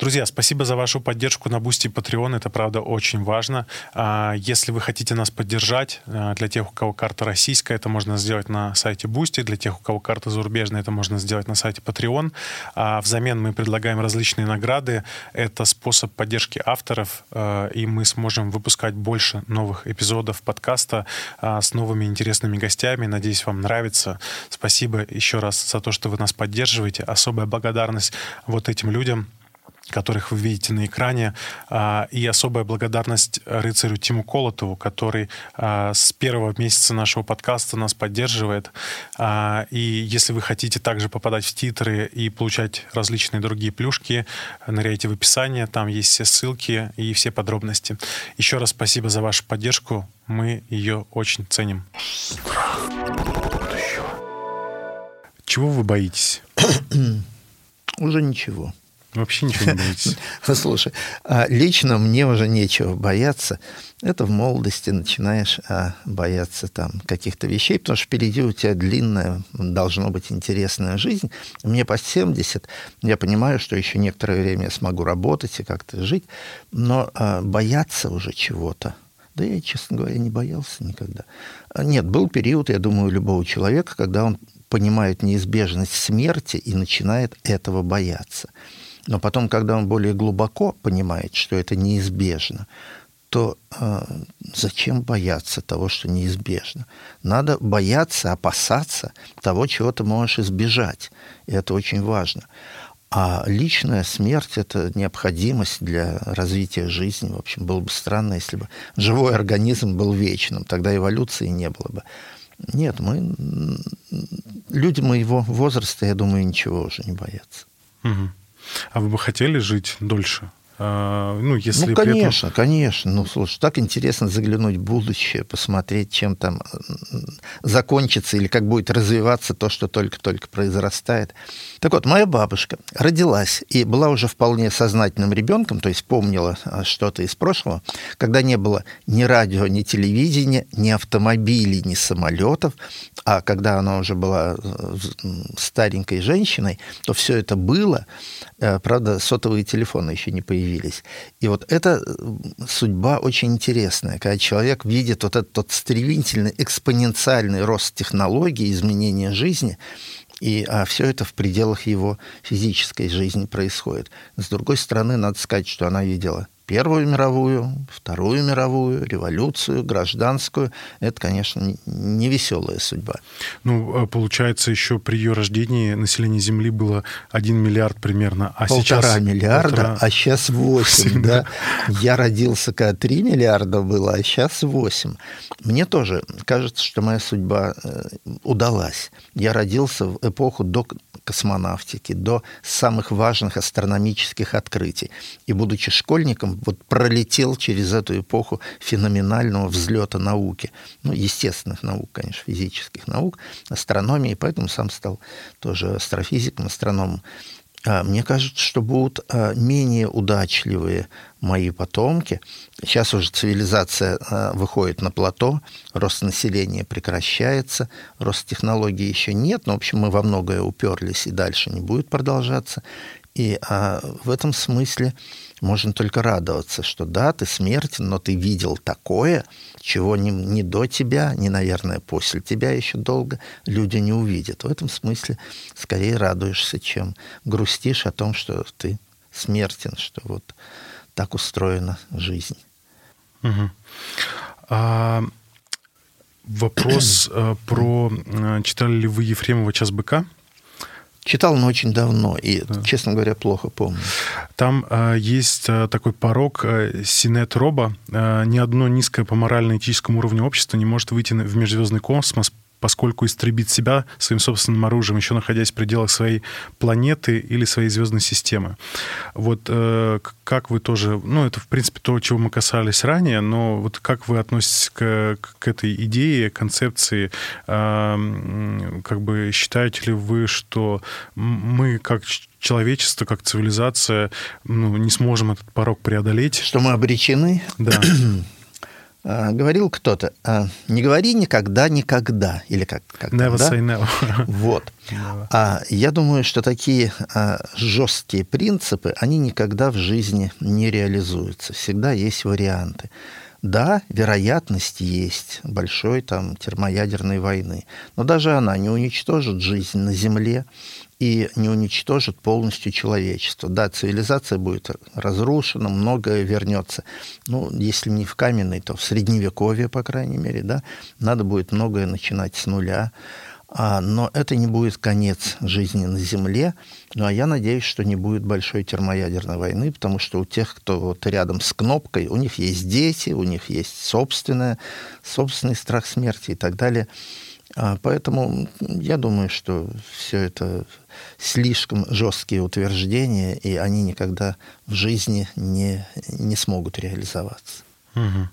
Друзья, спасибо за вашу поддержку на Boosty и Patreon. Это, правда, очень важно. А, если вы хотите нас поддержать, а, для тех, у кого карта российская, это можно сделать на сайте Boosty. Для тех, у кого карта зарубежная, это можно сделать на сайте Patreon. А, взамен мы предлагаем различные награды. Это способ поддержки авторов, и мы сможем выпускать больше новых эпизодов подкаста с новыми интересными гостями. Надеюсь, вам нравится. Спасибо еще раз за то, что вы нас поддерживаете. Особая благодарность вот этим людям, которых вы видите на экране. А, и особая благодарность рыцарю Тиму Колотову, который а, с первого месяца нашего подкаста нас поддерживает. А, и если вы хотите также попадать в титры и получать различные другие плюшки, ныряйте в описание, там есть все ссылки и все подробности. Еще раз спасибо за вашу поддержку, мы ее очень ценим. Чего вы боитесь? Уже ничего. Вообще ничего не боитесь? Слушай, а лично мне уже нечего бояться. Это в молодости начинаешь а, бояться там каких-то вещей, потому что впереди у тебя длинная, должно быть интересная жизнь. Мне по 70, я понимаю, что еще некоторое время я смогу работать и как-то жить, но а, бояться уже чего-то, да я, честно говоря, не боялся никогда. Нет, был период, я думаю, у любого человека, когда он понимает неизбежность смерти и начинает этого бояться. Но потом, когда он более глубоко понимает, что это неизбежно, то э, зачем бояться того, что неизбежно? Надо бояться, опасаться того, чего ты можешь избежать. И это очень важно. А личная смерть – это необходимость для развития жизни. В общем, было бы странно, если бы живой организм был вечным. Тогда эволюции не было бы. Нет, мы люди моего возраста, я думаю, ничего уже не боятся. Угу. А вы бы хотели жить дольше? А, ну, если ну, конечно, этом... конечно. Ну, слушай, так интересно заглянуть в будущее, посмотреть, чем там закончится или как будет развиваться то, что только-только произрастает. Так вот, моя бабушка родилась и была уже вполне сознательным ребенком, то есть помнила а, что-то из прошлого, когда не было ни радио, ни телевидения, ни автомобилей, ни самолетов, а когда она уже была э, старенькой женщиной, то все это было. Э, правда, сотовые телефоны еще не появились появились. И вот эта э, судьба очень интересная, когда человек видит вот этот тот стремительный экспоненциальный рост технологий, изменения жизни, и а все это в пределах его физической жизни происходит. С другой стороны, надо сказать, что она видела Первую мировую, Вторую мировую, революцию, гражданскую. Это, конечно, не веселая судьба. Ну, а получается, еще при ее рождении население Земли было 1 миллиард примерно, а полтора сейчас... миллиарда, полтора... а сейчас 8, да. Я родился, когда 3 миллиарда было, а сейчас 8. Мне тоже кажется, что моя судьба э, удалась. Я родился в эпоху до космонавтики, до самых важных астрономических открытий. И, будучи школьником, вот пролетел через эту эпоху феноменального взлета науки. Ну, естественных наук, конечно, физических наук, астрономии, поэтому сам стал тоже астрофизиком, астрономом. А, мне кажется, что будут а, менее удачливые мои потомки. Сейчас уже цивилизация а, выходит на плато, рост населения прекращается, рост технологий еще нет, но, в общем, мы во многое уперлись и дальше не будет продолжаться. И а, в этом смысле можно только радоваться, что да, ты смертен, но ты видел такое, чего ни, ни до тебя, ни, наверное, после тебя еще долго люди не увидят. В этом смысле скорее радуешься, чем грустишь о том, что ты смертен, что вот так устроена жизнь. Угу. А, вопрос э, про... Э, читали ли вы Ефремова «Час быка»? Читал, но очень давно, и, да. честно говоря, плохо помню. Там э, есть э, такой порог э, синет роба. Э, ни одно низкое по морально-этическому уровню общества не может выйти в межзвездный космос поскольку истребит себя своим собственным оружием, еще находясь в пределах своей планеты или своей звездной системы. Вот э, как вы тоже, ну, это, в принципе, то, чего мы касались ранее, но вот как вы относитесь к, к этой идее, концепции? Э, как бы считаете ли вы, что мы, как человечество, как цивилизация, ну, не сможем этот порог преодолеть? Что мы обречены? Да. А, говорил кто-то, а, не говори никогда, никогда, или как? как never да? say never. Вот. Never. А я думаю, что такие а, жесткие принципы, они никогда в жизни не реализуются. Всегда есть варианты. Да, вероятность есть большой там термоядерной войны, но даже она не уничтожит жизнь на Земле, и не уничтожит полностью человечество. Да, цивилизация будет разрушена, многое вернется. Ну, если не в каменной, то в средневековье, по крайней мере, да, надо будет многое начинать с нуля. А, но это не будет конец жизни на Земле. Ну, а я надеюсь, что не будет большой термоядерной войны, потому что у тех, кто вот рядом с кнопкой, у них есть дети, у них есть собственное, собственный страх смерти и так далее. А, поэтому я думаю, что все это слишком жесткие утверждения, и они никогда в жизни не, не смогут реализоваться. Угу.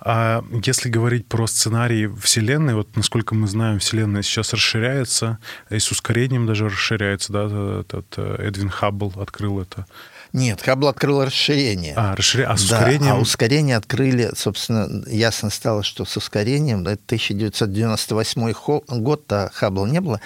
А если говорить про сценарий Вселенной, вот насколько мы знаем, Вселенная сейчас расширяется, и с ускорением даже расширяется, да, этот э, Эдвин Хаббл открыл это. Нет, Хаббл открыл расширение. А, расширение. А с да, ускорением? а ускорение открыли, собственно, ясно стало, что с ускорением, это 1998 год, то Хаббла не было,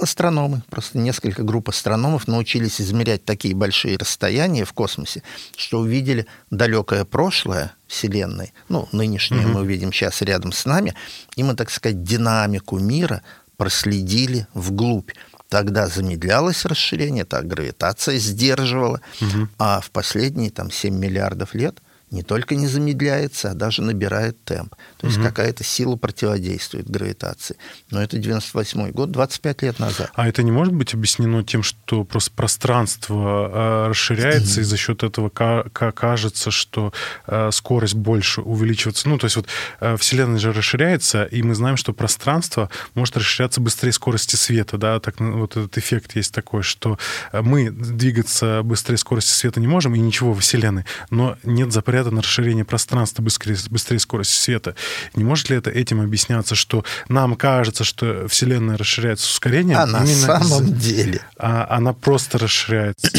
астрономы, просто несколько групп астрономов научились измерять такие большие расстояния в космосе, что увидели далекое прошлое Вселенной, ну, нынешнее mm-hmm. мы увидим сейчас рядом с нами, и мы, так сказать, динамику мира проследили вглубь. Тогда замедлялось расширение, так гравитация сдерживала, угу. а в последние там, 7 миллиардов лет не только не замедляется, а даже набирает темп. То есть угу. какая-то сила противодействует гравитации. Но это 98 год, 25 лет назад. А это не может быть объяснено тем, что просто пространство э, расширяется, и за счет этого кажется, что э, скорость больше увеличивается. Ну, то есть вот э, Вселенная же расширяется, и мы знаем, что пространство может расширяться быстрее скорости света, да, так ну, вот этот эффект есть такой, что мы двигаться быстрее скорости света не можем, и ничего во Вселенной, но нет запрета запрета на расширение пространства быстрее, быстрее скорости света. Не может ли это этим объясняться, что нам кажется, что Вселенная расширяется с ускорением? А на самом деле. А она просто расширяется.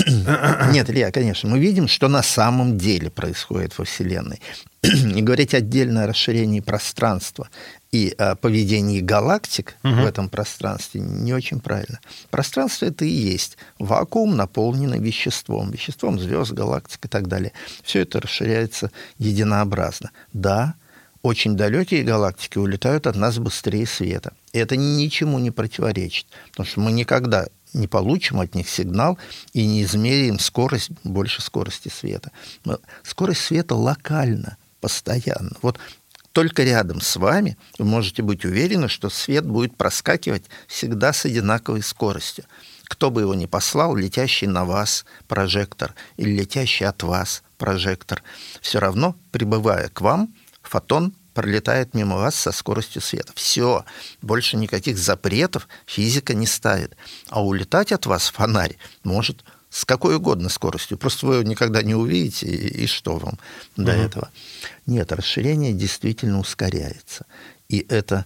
Нет, Илья, конечно, мы видим, что на самом деле происходит во Вселенной. И говорить отдельно о расширении пространства и о поведении галактик угу. в этом пространстве не очень правильно. Пространство это и есть вакуум, наполненный веществом, веществом звезд, галактик и так далее. Все это расширяется единообразно. Да, очень далекие галактики улетают от нас быстрее света. И это ничему не противоречит, потому что мы никогда не получим от них сигнал и не измеряем скорость больше скорости света. Скорость света локальна, постоянно. Вот только рядом с вами вы можете быть уверены, что свет будет проскакивать всегда с одинаковой скоростью. Кто бы его ни послал, летящий на вас прожектор или летящий от вас прожектор, все равно, прибывая к вам, фотон пролетает мимо вас со скоростью света. Все, больше никаких запретов физика не ставит. А улетать от вас фонарь может с какой угодно скоростью. Просто вы его никогда не увидите, и, и что вам до угу. этого. Нет, расширение действительно ускоряется. И это,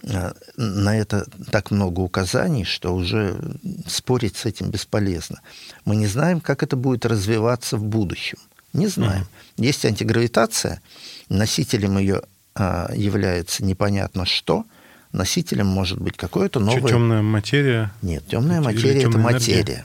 э, на это так много указаний, что уже спорить с этим бесполезно. Мы не знаем, как это будет развиваться в будущем. Не знаем. Угу. Есть антигравитация, носителем ее а, является непонятно что, носителем может быть какое-то новое... Что, темная материя? Нет, темная материя – это материя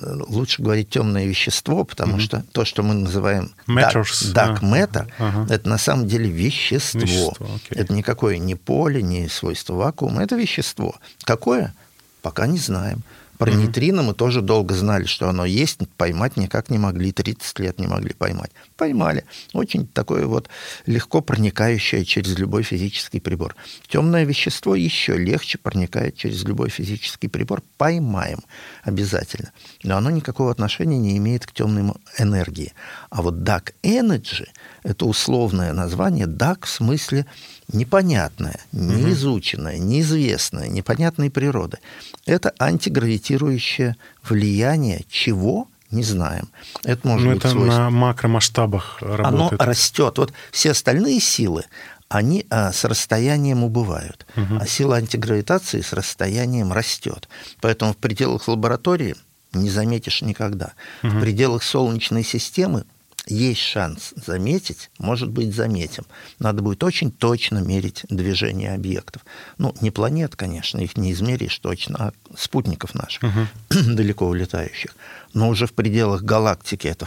лучше говорить темное вещество, потому mm-hmm. что то, что мы называем Matters, dark, dark matter, uh-huh. это на самом деле вещество. вещество okay. Это никакое не поле, не свойство вакуума, это вещество. Какое? Пока не знаем. Про mm-hmm. нейтрино мы тоже долго знали, что оно есть, поймать никак не могли, 30 лет не могли поймать. Поймали. Очень такое вот легко проникающее через любой физический прибор. Темное вещество еще легче проникает через любой физический прибор. Поймаем обязательно. Но оно никакого отношения не имеет к темной энергии. А вот dark energy – это условное название dark в смысле непонятное, неизученное, неизвестное, непонятной природы. Это антигравитирующее влияние чего? Не знаем. Это может Но ну, быть это свойство. на макромасштабах работает. Оно растет. Вот все остальные силы, они а, с расстоянием убывают, угу. а сила антигравитации с расстоянием растет. Поэтому в пределах лаборатории не заметишь никогда. Угу. В пределах Солнечной системы есть шанс заметить, может быть, заметим. Надо будет очень точно мерить движение объектов. Ну, не планет, конечно, их не измеришь точно, а спутников наших, угу. далеко улетающих. Но уже в пределах галактики это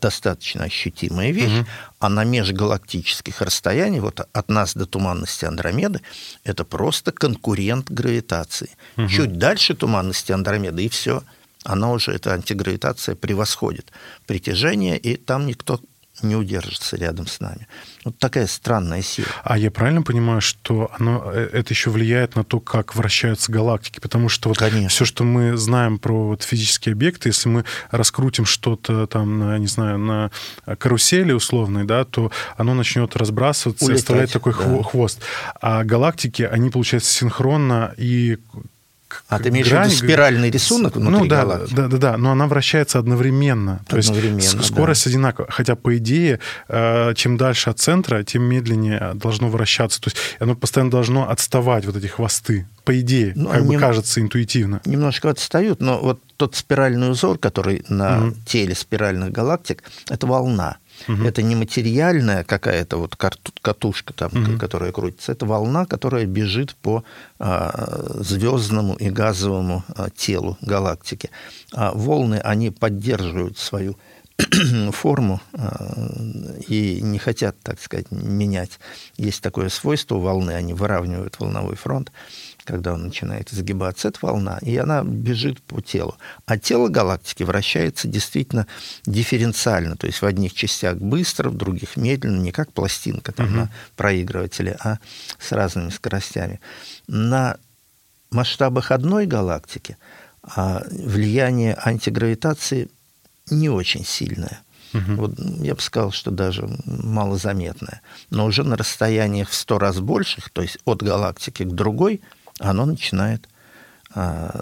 достаточно ощутимая вещь, угу. а на межгалактических расстояниях, вот от нас до туманности Андромеды, это просто конкурент гравитации. Угу. Чуть дальше туманности Андромеды, и все – она уже, эта антигравитация превосходит притяжение, и там никто не удержится рядом с нами. Вот такая странная сила. А я правильно понимаю, что оно, э, это еще влияет на то, как вращаются галактики? Потому что вот Конечно. все, что мы знаем про вот физические объекты, если мы раскрутим что-то там, на, не знаю, на карусели условной, да, то оно начнет разбрасываться Улетать, и оставлять такой да. хвост. А галактики, они, получается, синхронно и а ты имеешь грань, в виду спиральный рисунок внутри ну, да, галактики? Да, да, да, но она вращается одновременно. То одновременно, есть скорость да. одинаковая. Хотя, по идее, э, чем дальше от центра, тем медленнее должно вращаться. То есть оно постоянно должно отставать, вот эти хвосты. По идее, ну, как бы нем... кажется интуитивно. Немножко отстают, но вот тот спиральный узор, который на угу. теле спиральных галактик, это волна. Угу. Это не материальная какая-то вот катушка, там, угу. которая крутится. Это волна, которая бежит по а, звездному и газовому а, телу галактики. А волны, они поддерживают свою форму а, и не хотят, так сказать, менять. Есть такое свойство волны, они выравнивают волновой фронт когда он начинает изгибаться, это волна, и она бежит по телу. А тело галактики вращается действительно дифференциально, то есть в одних частях быстро, в других медленно, не как пластинка там, угу. на проигрывателе, а с разными скоростями. На масштабах одной галактики а влияние антигравитации не очень сильное. Угу. Вот я бы сказал, что даже малозаметное. Но уже на расстояниях в сто раз больших, то есть от галактики к другой, оно начинает а,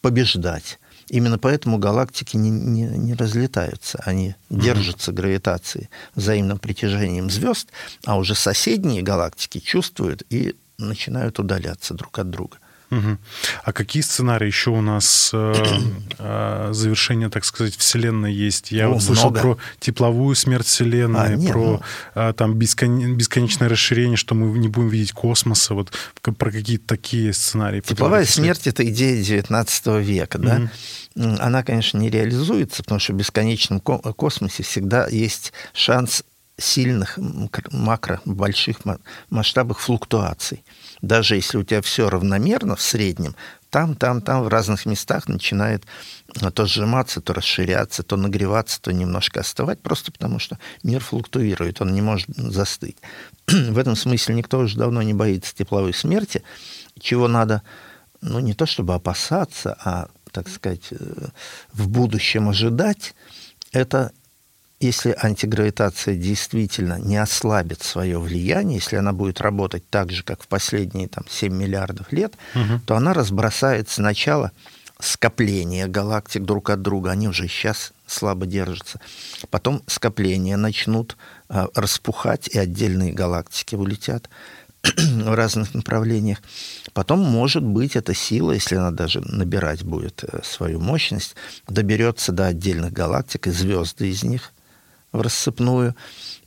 побеждать. Именно поэтому галактики не, не, не разлетаются, они mm-hmm. держатся гравитацией, взаимным притяжением звезд, а уже соседние галактики чувствуют и начинают удаляться друг от друга. Угу. А какие сценарии еще у нас э, э, завершения, так сказать, Вселенной есть? Я О, вот слышал много. про тепловую смерть Вселенной, а, нет, про ну... э, там бескон... бесконечное расширение, что мы не будем видеть космоса. Вот про какие-то такие сценарии. Тепловая смерть — это идея XIX века, да? Угу. Она, конечно, не реализуется, потому что в бесконечном космосе всегда есть шанс сильных макро, больших масштабах флуктуаций даже если у тебя все равномерно в среднем, там, там, там в разных местах начинает а, то сжиматься, то расширяться, то нагреваться, то немножко остывать, просто потому что мир флуктуирует, он не может застыть. в этом смысле никто уже давно не боится тепловой смерти, чего надо, ну, не то чтобы опасаться, а, так сказать, э, в будущем ожидать, это если антигравитация действительно не ослабит свое влияние, если она будет работать так же, как в последние там, 7 миллиардов лет, угу. то она разбросает сначала скопления галактик друг от друга, они уже сейчас слабо держатся. Потом скопления начнут а, распухать, и отдельные галактики улетят в разных направлениях. Потом, может быть, эта сила, если она даже набирать будет э, свою мощность, доберется до отдельных галактик, и звезды из них в рассыпную.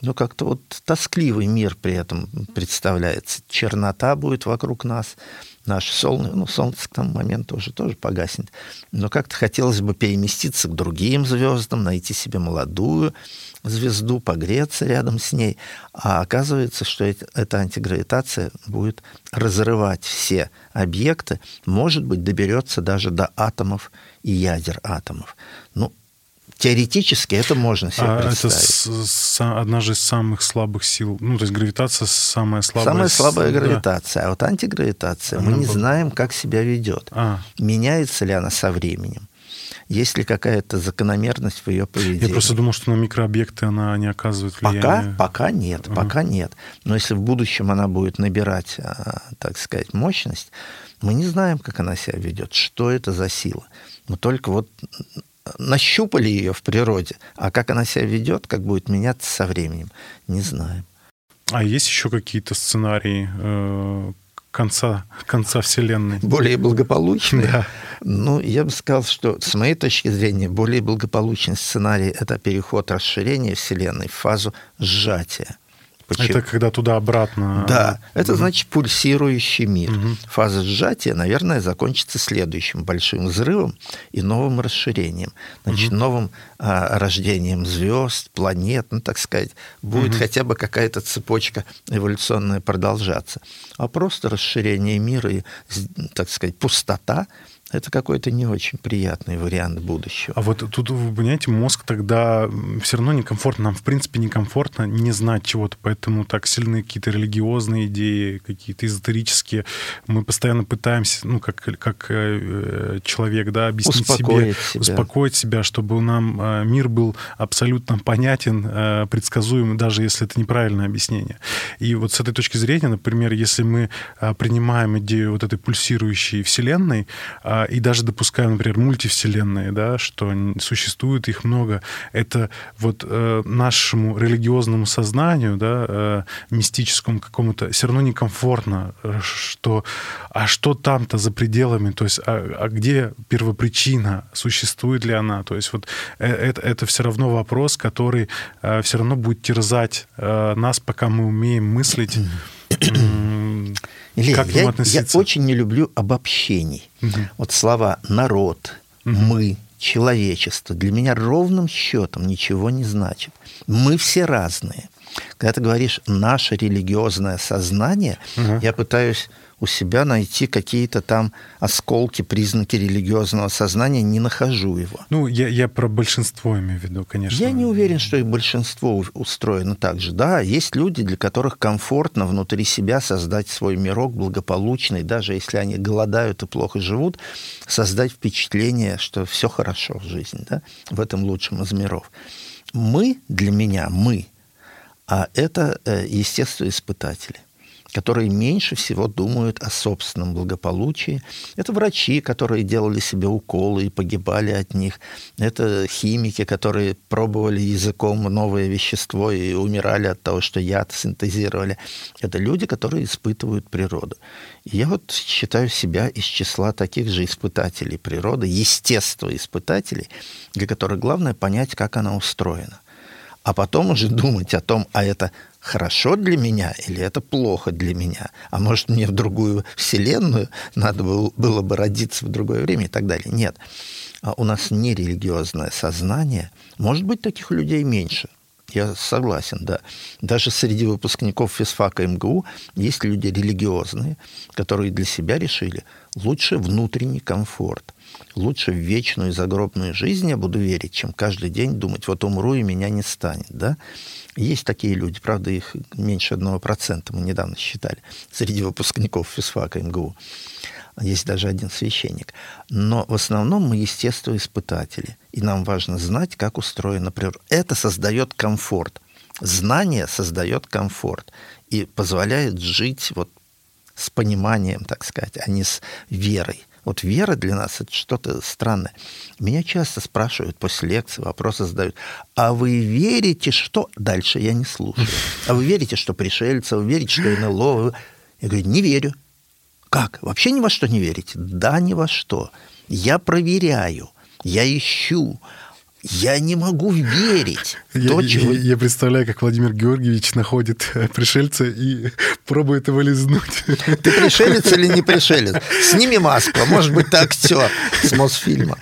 Но как-то вот тоскливый мир при этом представляется. Чернота будет вокруг нас. Наше солнце, ну, солнце к тому моменту уже тоже погаснет. Но как-то хотелось бы переместиться к другим звездам, найти себе молодую звезду, погреться рядом с ней. А оказывается, что эта антигравитация будет разрывать все объекты, может быть, доберется даже до атомов и ядер атомов. Ну, Теоретически это можно себе а представить. Это с, с, одна же из самых слабых сил. Ну, то есть гравитация самая слабая. Самая слабая да. гравитация. А вот антигравитация, она мы не была... знаем, как себя ведет. А. Меняется ли она со временем? Есть ли какая-то закономерность в ее поведении? Я просто думал, что на микрообъекты она не оказывает влияния. Пока, пока нет, ага. пока нет. Но если в будущем она будет набирать, а, так сказать, мощность, мы не знаем, как она себя ведет, что это за сила. Мы только вот нащупали ее в природе, а как она себя ведет, как будет меняться со временем, не знаем. А есть еще какие-то сценарии э, конца, конца Вселенной? Более благополучные? Да. Ну, я бы сказал, что с моей точки зрения более благополучный сценарий – это переход расширения Вселенной в фазу сжатия. Почему? Это когда туда-обратно. Да, это значит пульсирующий мир. Угу. Фаза сжатия, наверное, закончится следующим большим взрывом и новым расширением. Значит, угу. новым а, рождением звезд, планет, ну, так сказать, будет угу. хотя бы какая-то цепочка эволюционная продолжаться. А просто расширение мира и, так сказать, пустота это какой-то не очень приятный вариант будущего. А вот тут, вы понимаете, мозг тогда все равно некомфортно. Нам, в принципе, некомфортно не знать чего-то, поэтому так сильны какие-то религиозные идеи, какие-то эзотерические. Мы постоянно пытаемся, ну, как, как э, человек, да, объяснить успокоить себе, себя. успокоить себя, чтобы нам э, мир был абсолютно понятен, э, предсказуем, даже если это неправильное объяснение. И вот с этой точки зрения, например, если мы э, принимаем идею вот этой пульсирующей вселенной, э, и даже допускаем, например, мультивселенные, да, что существует их много, это вот э, нашему религиозному сознанию, да, э, мистическому какому-то, все равно некомфортно, э, что, а что там-то за пределами, то есть, а, а где первопричина, существует ли она, то есть вот это, это все равно вопрос, который все равно будет терзать нас, пока мы умеем мыслить, Илья, как я, я очень не люблю обобщений. Угу. Вот слова «народ», угу. «мы», «человечество» для меня ровным счетом ничего не значит. Мы все разные. Когда ты говоришь «наше религиозное сознание», угу. я пытаюсь у себя найти какие-то там осколки, признаки религиозного сознания, не нахожу его. Ну, я, я про большинство имею в виду, конечно. Я не уверен, что и большинство устроено так же. Да, есть люди, для которых комфортно внутри себя создать свой мирок благополучный, даже если они голодают и плохо живут, создать впечатление, что все хорошо в жизни, да, в этом лучшем из миров. Мы, для меня, мы, а это, э, естественно, испытатели которые меньше всего думают о собственном благополучии. Это врачи, которые делали себе уколы и погибали от них. Это химики, которые пробовали языком новое вещество и умирали от того, что яд синтезировали. Это люди, которые испытывают природу. И я вот считаю себя из числа таких же испытателей природы, естествоиспытателей, для которых главное понять, как она устроена а потом уже думать о том, а это хорошо для меня или это плохо для меня, а может мне в другую вселенную надо было, бы родиться в другое время и так далее. Нет, а у нас не религиозное сознание, может быть, таких людей меньше. Я согласен, да. Даже среди выпускников физфака МГУ есть люди религиозные, которые для себя решили лучше внутренний комфорт – лучше в вечную загробную жизнь я буду верить, чем каждый день думать, вот умру и меня не станет, да? Есть такие люди, правда, их меньше одного процента, мы недавно считали, среди выпускников физфака МГУ. Есть даже один священник. Но в основном мы естествоиспытатели, и нам важно знать, как устроена природа. Это создает комфорт. Знание создает комфорт и позволяет жить вот с пониманием, так сказать, а не с верой. Вот вера для нас это что-то странное. Меня часто спрашивают после лекции, вопросы задают. А вы верите, что... Дальше я не слушаю. А вы верите, что пришельцы, вы верите, что НЛО? Я говорю, не верю. Как? Вообще ни во что не верите? Да, ни во что. Я проверяю, я ищу, я не могу верить. Я, то, чего... я, я представляю, как Владимир Георгиевич находит э, пришельца и пробует его лизнуть. Ты пришелец или не пришелец? Сними маску, а может быть, ты актер с Мосфильма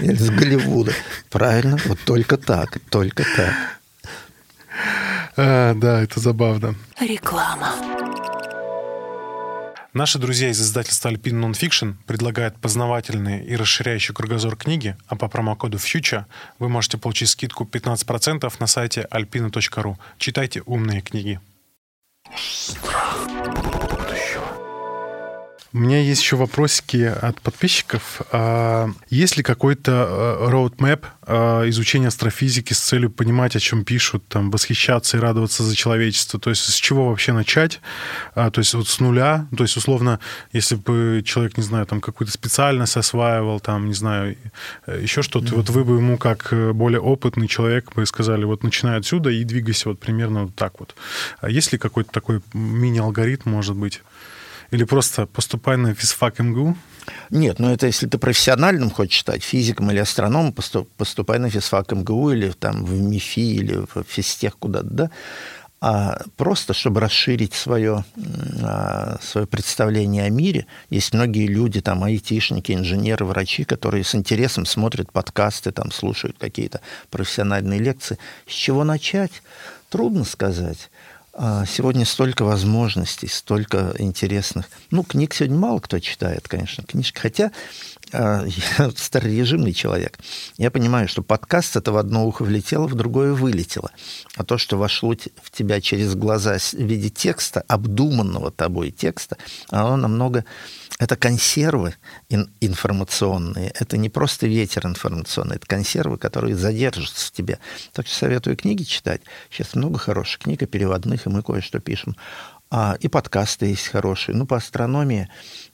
или с Голливуда. Правильно, вот только так, только так. А, да, это забавно. Реклама. Наши друзья из издательства Alpine Nonfiction предлагают познавательные и расширяющие кругозор книги, а по промокоду FUTURE вы можете получить скидку 15% на сайте alpina.ru. Читайте умные книги. У меня есть еще вопросики от подписчиков. А, есть ли какой-то э, roadmap э, изучения астрофизики с целью понимать, о чем пишут, там, восхищаться и радоваться за человечество? То есть с чего вообще начать? А, то есть вот с нуля? То есть, условно, если бы человек, не знаю, там какую-то специальность осваивал, там, не знаю, э, еще что-то, mm-hmm. вот вы бы ему как более опытный человек бы сказали, вот начинай отсюда и двигайся вот примерно вот так вот. А есть ли какой-то такой мини-алгоритм, может быть? Или просто поступай на физфак МГУ? Нет, ну это если ты профессиональным хочешь читать, физиком или астрономом, поступай на физфак МГУ или там в МИФИ или в физтех куда-то, да, а просто чтобы расширить свое, а, свое представление о мире. Есть многие люди, там, айтишники, инженеры, врачи, которые с интересом смотрят подкасты, там, слушают какие-то профессиональные лекции. С чего начать? Трудно сказать. А, сегодня столько возможностей, столько интересных. Ну, книг сегодня мало кто читает, конечно, книжки. Хотя я старорежимный человек. Я понимаю, что подкаст это в одно ухо влетело, в другое вылетело. А то, что вошло в тебя через глаза в виде текста, обдуманного тобой текста, оно намного... Это консервы информационные. Это не просто ветер информационный, это консервы, которые задержатся в тебе. Так что советую книги читать. Сейчас много хороших книг и переводных, и мы кое-что пишем. А, и подкасты есть хорошие. Ну, по астрономии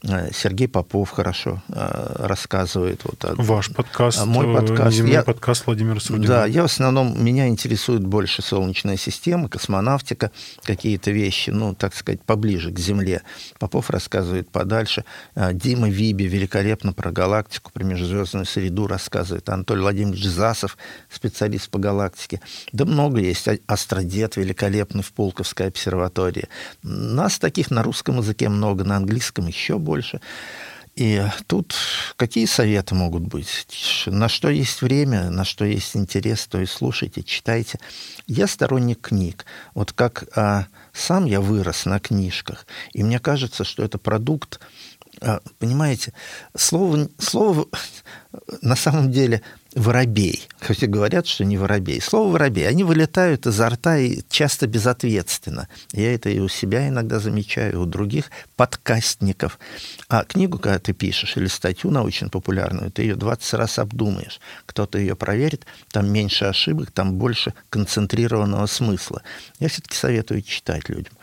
Э, Сергей Попов хорошо э, рассказывает. Вот, Ваш подкаст, а мой подкаст. я, подкаст Владимира Судина. Да, я в основном, меня интересует больше Солнечная система, космонавтика, какие-то вещи, ну, так сказать, поближе к Земле. Попов рассказывает подальше. Э, Дима Виби великолепно про галактику, про межзвездную среду рассказывает. Анатолий Владимирович Засов, специалист по галактике. Да много есть. А, Астродет великолепный в Пулковской обсерватории. Нас таких на русском языке много, на английском еще больше. И тут какие советы могут быть? На что есть время, на что есть интерес, то и слушайте, читайте. Я сторонник книг. Вот как а, сам я вырос на книжках, и мне кажется, что это продукт, а, понимаете, слово, слово на самом деле воробей. Хотя говорят, что не воробей. Слово воробей. Они вылетают изо рта и часто безответственно. Я это и у себя иногда замечаю, и у других подкастников. А книгу, когда ты пишешь, или статью научно-популярную, ты ее 20 раз обдумаешь. Кто-то ее проверит, там меньше ошибок, там больше концентрированного смысла. Я все-таки советую читать людям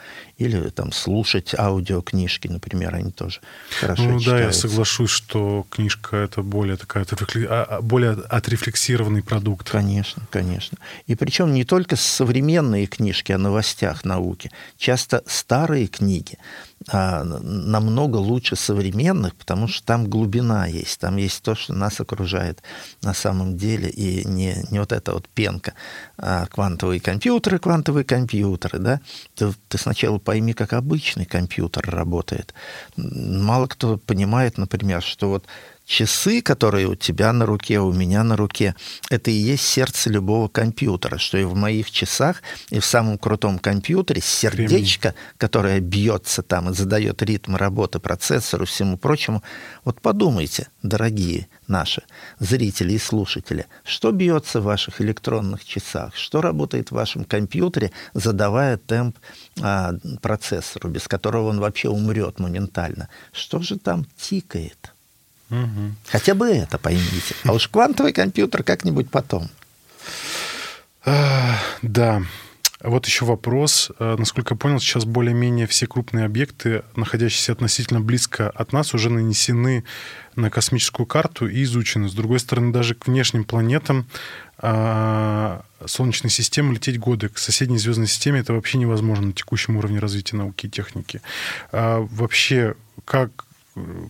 или там слушать аудиокнижки, например, они тоже хорошо Ну читаются. да, я соглашусь, что книжка это более такая, а, а, более отрефлексированный продукт. Конечно, конечно. И причем не только современные книжки о новостях науки, часто старые книги а, намного лучше современных, потому что там глубина есть, там есть то, что нас окружает на самом деле, и не, не вот эта вот пенка. А квантовые компьютеры, квантовые компьютеры, да? Ты, ты сначала пойми, как обычный компьютер работает. Мало кто понимает, например, что вот часы, которые у тебя на руке, у меня на руке, это и есть сердце любого компьютера, что и в моих часах, и в самом крутом компьютере сердечко, Времени. которое бьется там и задает ритм работы процессору, всему прочему. Вот подумайте, дорогие наши зрители и слушатели, что бьется в ваших электронных часах, что работает в вашем компьютере, задавая темп а, процессору, без которого он вообще умрет моментально. Что же там тикает? Угу. Хотя бы это поймите. А уж квантовый компьютер как-нибудь потом. Да. Вот еще вопрос. Э, насколько я понял, сейчас более-менее все крупные объекты, находящиеся относительно близко от нас, уже нанесены на космическую карту и изучены. С другой стороны, даже к внешним планетам а, Солнечной системы лететь годы. К соседней звездной системе это вообще невозможно на текущем уровне развития науки и техники. А вообще, как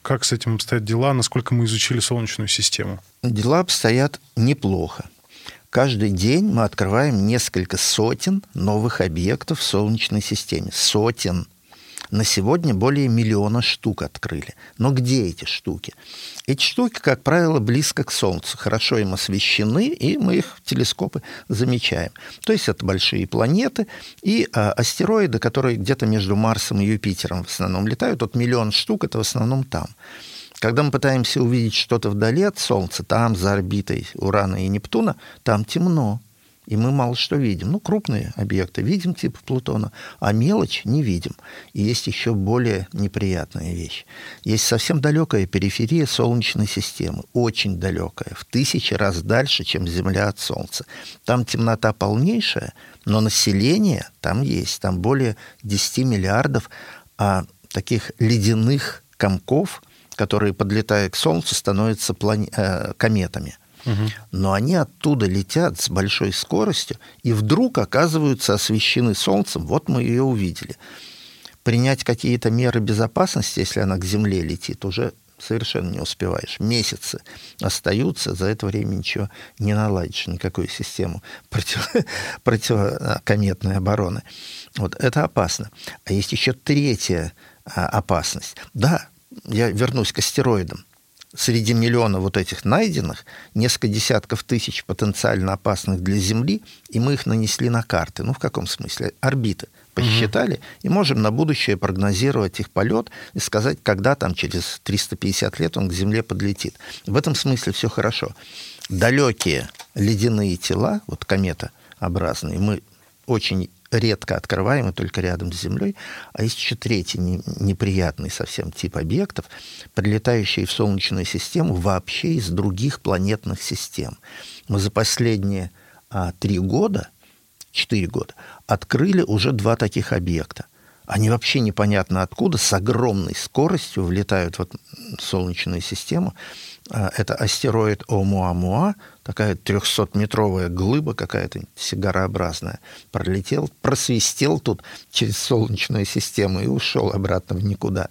как с этим обстоят дела? Насколько мы изучили Солнечную систему? Дела обстоят неплохо. Каждый день мы открываем несколько сотен новых объектов в Солнечной системе. Сотен. На сегодня более миллиона штук открыли. Но где эти штуки? Эти штуки, как правило, близко к Солнцу, хорошо им освещены, и мы их в телескопы замечаем. То есть это большие планеты и а, астероиды, которые где-то между Марсом и Юпитером в основном летают. Вот миллион штук, это в основном там. Когда мы пытаемся увидеть что-то вдали от Солнца, там, за орбитой Урана и Нептуна, там темно и мы мало что видим. Ну, крупные объекты видим, типа Плутона, а мелочь не видим. И есть еще более неприятная вещь. Есть совсем далекая периферия Солнечной системы, очень далекая, в тысячи раз дальше, чем Земля от Солнца. Там темнота полнейшая, но население там есть, там более 10 миллиардов а, таких ледяных комков, которые, подлетая к Солнцу, становятся плане... э, кометами. Но они оттуда летят с большой скоростью и вдруг оказываются освещены Солнцем. Вот мы ее увидели. Принять какие-то меры безопасности, если она к Земле летит, уже совершенно не успеваешь. Месяцы остаются, за это время ничего не наладишь, никакую систему против, противокометной обороны. Вот это опасно. А есть еще третья а, опасность. Да, я вернусь к астероидам среди миллиона вот этих найденных несколько десятков тысяч потенциально опасных для Земли, и мы их нанесли на карты. Ну, в каком смысле? Орбиты. посчитали, угу. и можем на будущее прогнозировать их полет и сказать, когда там через 350 лет он к Земле подлетит. В этом смысле все хорошо. Далекие ледяные тела, вот кометообразные, мы очень редко открываем и только рядом с Землей. А есть еще третий не, неприятный совсем тип объектов, прилетающие в Солнечную систему вообще из других планетных систем. Мы за последние а, три года, четыре года, открыли уже два таких объекта. Они вообще непонятно откуда с огромной скоростью влетают в Солнечную систему. А, это астероид Оumuamua, такая 300-метровая глыба какая-то сигарообразная. Пролетел, просвистел тут через Солнечную систему и ушел обратно в никуда.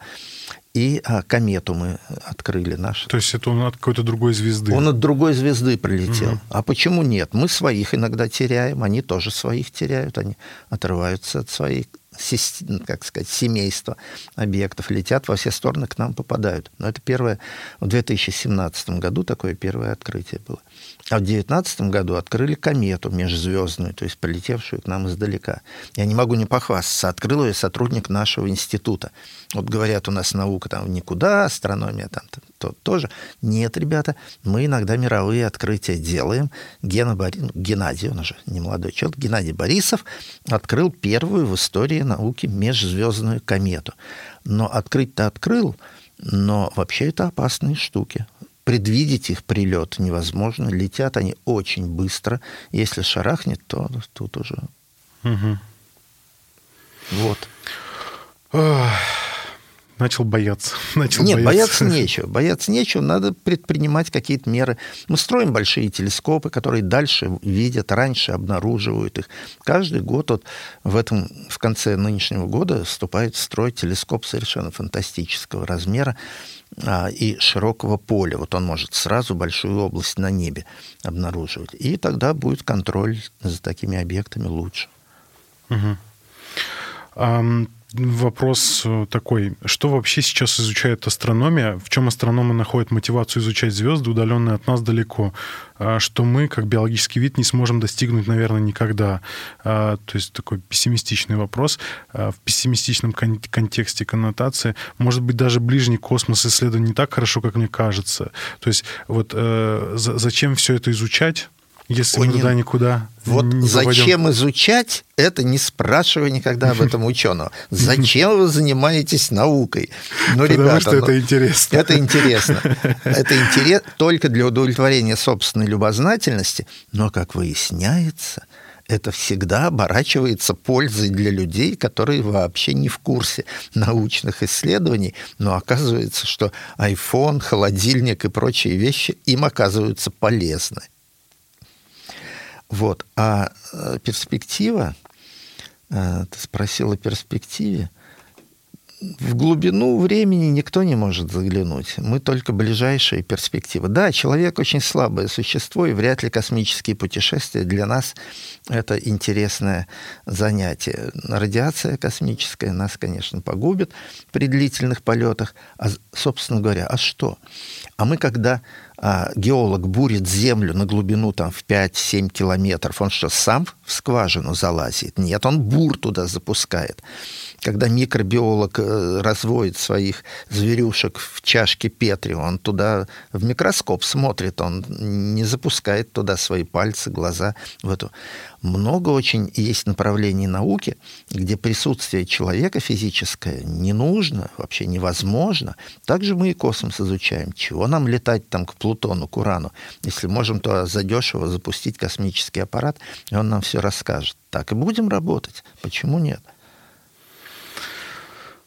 И а, комету мы открыли нашу. То есть это он от какой-то другой звезды? Он от другой звезды прилетел. Угу. А почему нет? Мы своих иногда теряем, они тоже своих теряют, они отрываются от своих как сказать, семейства объектов летят во все стороны, к нам попадают. Но это первое, в 2017 году такое первое открытие было. А в 2019 году открыли комету межзвездную, то есть полетевшую к нам издалека. Я не могу не похвастаться. Открыл ее сотрудник нашего института. Вот говорят, у нас наука там никуда, астрономия там то, тоже. Нет, ребята, мы иногда мировые открытия делаем. Гена Борис, Геннадий, он уже не молодой человек, Геннадий Борисов открыл первую в истории науки межзвездную комету. Но открыть-то открыл, но вообще это опасные штуки предвидеть их прилет невозможно. Летят они очень быстро. Если шарахнет, то тут уже... Угу. Вот. Начал бояться. Начал Нет, бояться. бояться нечего. Бояться нечего, надо предпринимать какие-то меры. Мы строим большие телескопы, которые дальше видят, раньше обнаруживают их. Каждый год, вот в этом, в конце нынешнего года, вступает в строй телескоп совершенно фантастического размера а, и широкого поля. Вот он может сразу большую область на небе обнаруживать. И тогда будет контроль за такими объектами лучше. Угу. Um Вопрос э, такой, что вообще сейчас изучает астрономия, в чем астрономы находят мотивацию изучать звезды, удаленные от нас далеко, а что мы, как биологический вид, не сможем достигнуть, наверное, никогда. А, то есть такой пессимистичный вопрос а, в пессимистичном контексте коннотации. Может быть, даже ближний космос исследован не так хорошо, как мне кажется. То есть вот э, зачем все это изучать? Если Ой, мы туда никуда Вот не зачем попадем. изучать, это не спрашивай никогда об этом ученого. Зачем вы занимаетесь наукой? Ну, Потому ребята, что ну, это интересно. Это интересно. Это интерес только для удовлетворения собственной любознательности, но, как выясняется, это всегда оборачивается пользой для людей, которые вообще не в курсе научных исследований, но оказывается, что iPhone, холодильник и прочие вещи им оказываются полезны. Вот. А э, перспектива, э, ты спросил о перспективе, в глубину времени никто не может заглянуть. Мы только ближайшие перспективы. Да, человек очень слабое существо, и вряд ли космические путешествия для нас это интересное занятие. Радиация космическая нас, конечно, погубит при длительных полетах. А, собственно говоря, а что? А мы, когда геолог бурит землю на глубину там, в 5-7 километров, он что, сам в скважину залазит? Нет, он бур туда запускает. Когда микробиолог э, разводит своих зверюшек в чашке Петри, он туда в микроскоп смотрит, он не запускает туда свои пальцы, глаза в эту много очень есть направлений науки, где присутствие человека физическое не нужно, вообще невозможно. Также мы и космос изучаем. Чего нам летать там к Плутону, к Урану, если можем то задешево запустить космический аппарат, и он нам все расскажет. Так и будем работать. Почему нет?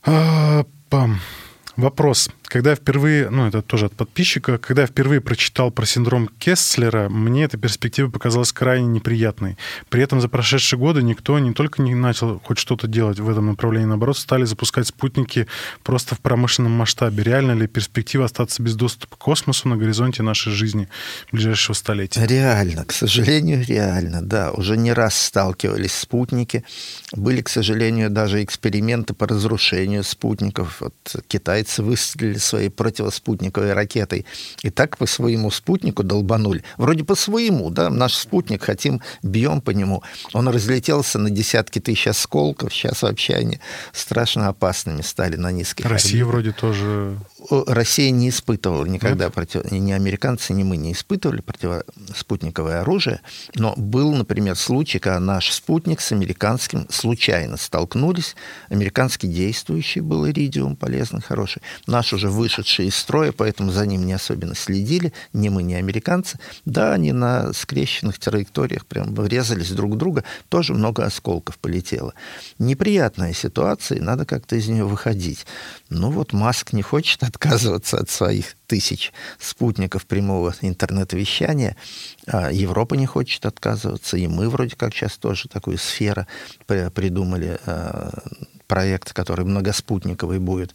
А. Вопрос. Когда впервые, ну это тоже от подписчика, когда я впервые прочитал про синдром Кесслера, мне эта перспектива показалась крайне неприятной. При этом за прошедшие годы никто не только не начал хоть что-то делать в этом направлении, наоборот, стали запускать спутники просто в промышленном масштабе. Реально ли перспектива остаться без доступа к космосу на горизонте нашей жизни ближайшего столетия? Реально, к сожалению, реально, да. Уже не раз сталкивались спутники. Были, к сожалению, даже эксперименты по разрушению спутников. Вот китайцы выстрелили своей противоспутниковой ракетой и так по своему спутнику долбанули. Вроде по своему, да, наш спутник, хотим, бьем по нему. Он разлетелся на десятки тысяч осколков, сейчас вообще они страшно опасными стали на низких Россия орбитах. вроде тоже... Россия не испытывала никогда, против... ни американцы, ни мы не испытывали противоспутниковое оружие, но был, например, случай, когда наш спутник с американским случайно столкнулись, американский действующий был иридиум, полезный, хороший, наш уже вышедший из строя, поэтому за ним не особенно следили, ни мы, ни американцы. Да, они на скрещенных траекториях прям врезались друг в друга, тоже много осколков полетело. Неприятная ситуация, и надо как-то из нее выходить. Ну вот Маск не хочет отказываться от своих тысяч спутников прямого интернет-вещания, а Европа не хочет отказываться, и мы вроде как сейчас тоже такую сферу придумали, а, проект, который многоспутниковый будет.